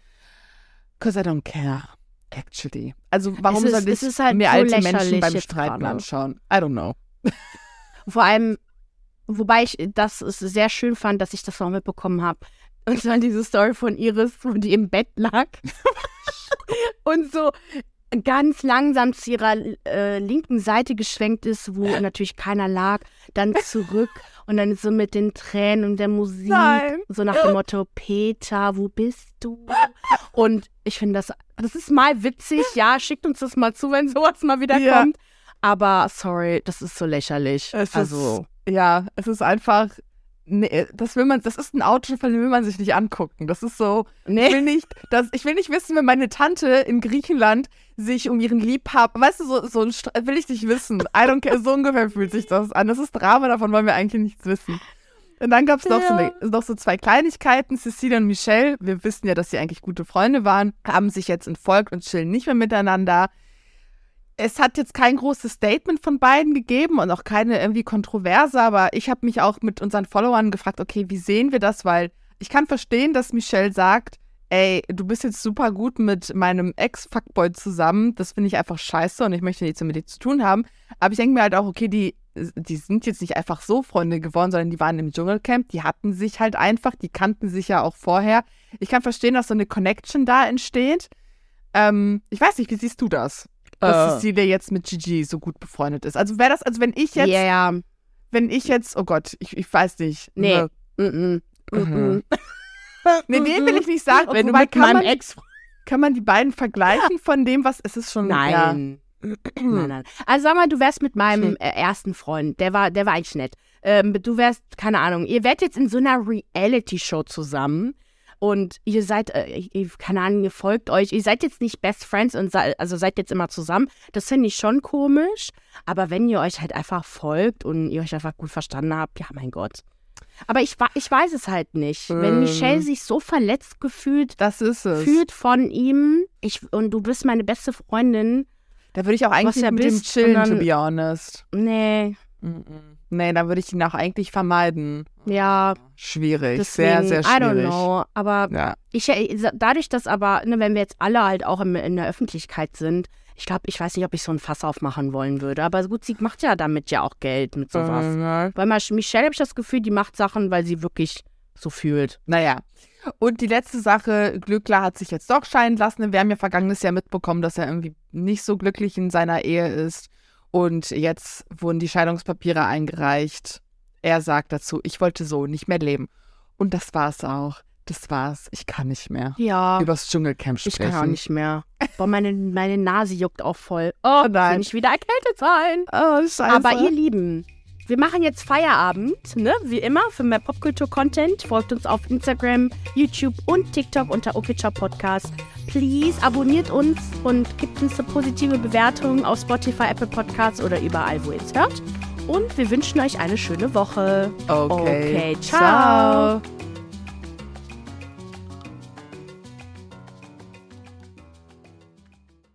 Because I don't care, actually. Also warum Es ist- soll ich ist halt mir so alte Menschen beim Streiten anschauen? I don't know. Vor allem, wobei ich das sehr schön fand, dass ich das noch mitbekommen habe. Und zwar diese Story von Iris, wo die im Bett lag und so ganz langsam zu ihrer äh, linken Seite geschwenkt ist, wo natürlich keiner lag, dann zurück und dann so mit den Tränen und der Musik, Nein. so nach dem Motto, Peter, wo bist du? Und ich finde das, das ist mal witzig, ja, schickt uns das mal zu, wenn sowas mal wieder Ja. kommt. Aber sorry, das ist so lächerlich. Es also, ist, ja, es ist einfach, nee, das will man, das ist ein Autofall, den will man sich nicht angucken. Das ist so, ich nee. will nicht, das, ich will nicht wissen, wenn meine Tante in Griechenland sich um ihren Liebhaber, weißt du, so, so ein, Stra- will ich nicht wissen. I don't care, so ungefähr fühlt sich das an. Das ist Drama, davon wollen wir eigentlich nichts wissen. Und dann gab es noch, so Ja. eine- noch so zwei Kleinigkeiten. Cecilia und Michelle, wir wissen ja, dass sie eigentlich gute Freunde waren, haben sich jetzt entfolgt und chillen nicht mehr miteinander. Es hat jetzt kein großes Statement von beiden gegeben und auch keine irgendwie Kontroverse, aber ich habe mich auch mit unseren Followern gefragt, okay, wie sehen wir das? Weil ich kann verstehen, dass Michelle sagt, ey, du bist jetzt super gut mit meinem Ex-Fuckboy zusammen. Das finde ich einfach scheiße und ich möchte nichts mit dir zu tun haben. Aber ich denke mir halt auch, okay, die, die sind jetzt nicht einfach so Freunde geworden, sondern die waren im Dschungelcamp, die hatten sich halt einfach, die kannten sich ja auch vorher. Ich kann verstehen, dass so eine Connection da entsteht. Ähm, ich weiß nicht, wie siehst du das? Dass Äh. Cecilia jetzt mit Gigi so gut befreundet ist. Also wäre das, also wenn ich jetzt, Ja, ja. wenn ich jetzt, oh Gott, ich, ich weiß nicht. Nee. Ne, Mm -mm. Mhm. Nee, den will ich nicht sagen. Wenn du mit kann, meinem man, Ex. kann man die beiden vergleichen von dem, was es ist schon. Ja. Nein. nein, nein. Also sag mal, du wärst mit meinem äh, ersten Freund, der war, der war eigentlich nett. Ähm, du wärst, keine Ahnung, ihr werdet jetzt in so einer Reality-Show zusammen und ihr seid, äh, ihr, keine Ahnung, ihr folgt euch, ihr seid jetzt nicht Best Friends und also seid jetzt immer zusammen. Das finde ich schon komisch. Aber wenn ihr euch halt einfach folgt und ihr euch einfach gut verstanden habt, ja, mein Gott. Aber ich, ich weiß es halt nicht. Wenn Ähm. Michelle sich so verletzt gefühlt Das ist es. fühlt von ihm ich, und du bist meine beste Freundin, Da würde ich auch eigentlich ja mit dem bist, chillen, und to dann- be honest. nee. Nee, da würde ich ihn auch eigentlich vermeiden. ja, Schwierig. deswegen, sehr, sehr I don't schwierig. know. Aber Ja. ich, äh, dadurch, dass aber, ne, wenn wir jetzt alle halt auch im, in der Öffentlichkeit sind, ich glaube, ich weiß nicht, ob ich so ein Fass aufmachen wollen würde. Aber gut, sie macht ja damit ja auch Geld mit sowas. Mhm. Michelle habe ich das Gefühl, die macht Sachen, weil sie wirklich so fühlt. Naja. Und die letzte Sache, Glückler hat sich jetzt doch scheiden lassen. Wir haben ja vergangenes Jahr mitbekommen, dass er irgendwie nicht so glücklich in seiner Ehe ist. Und jetzt wurden die Scheidungspapiere eingereicht. Er sagt dazu, ich wollte so nicht mehr leben. Und das war's auch. Das war's. Ich kann nicht mehr. Ja. Übers Dschungelcamp Ich sprechen. kann auch nicht mehr. Boah, meine, meine Nase juckt auch voll. Oh, nein. kann ich wieder erkältet sein. Oh, scheiße. Aber ihr Lieben, wir machen jetzt Feierabend, ne? Wie immer, für mehr Popkultur-Content. Folgt uns auf Instagram, YouTube und TikTok unter Okitcher Podcast. Please abonniert uns und gebt uns eine positive Bewertung auf Spotify, Apple Podcasts oder überall, wo ihr es hört. Und wir wünschen euch eine schöne Woche. okay. Okay, ciao. ciao.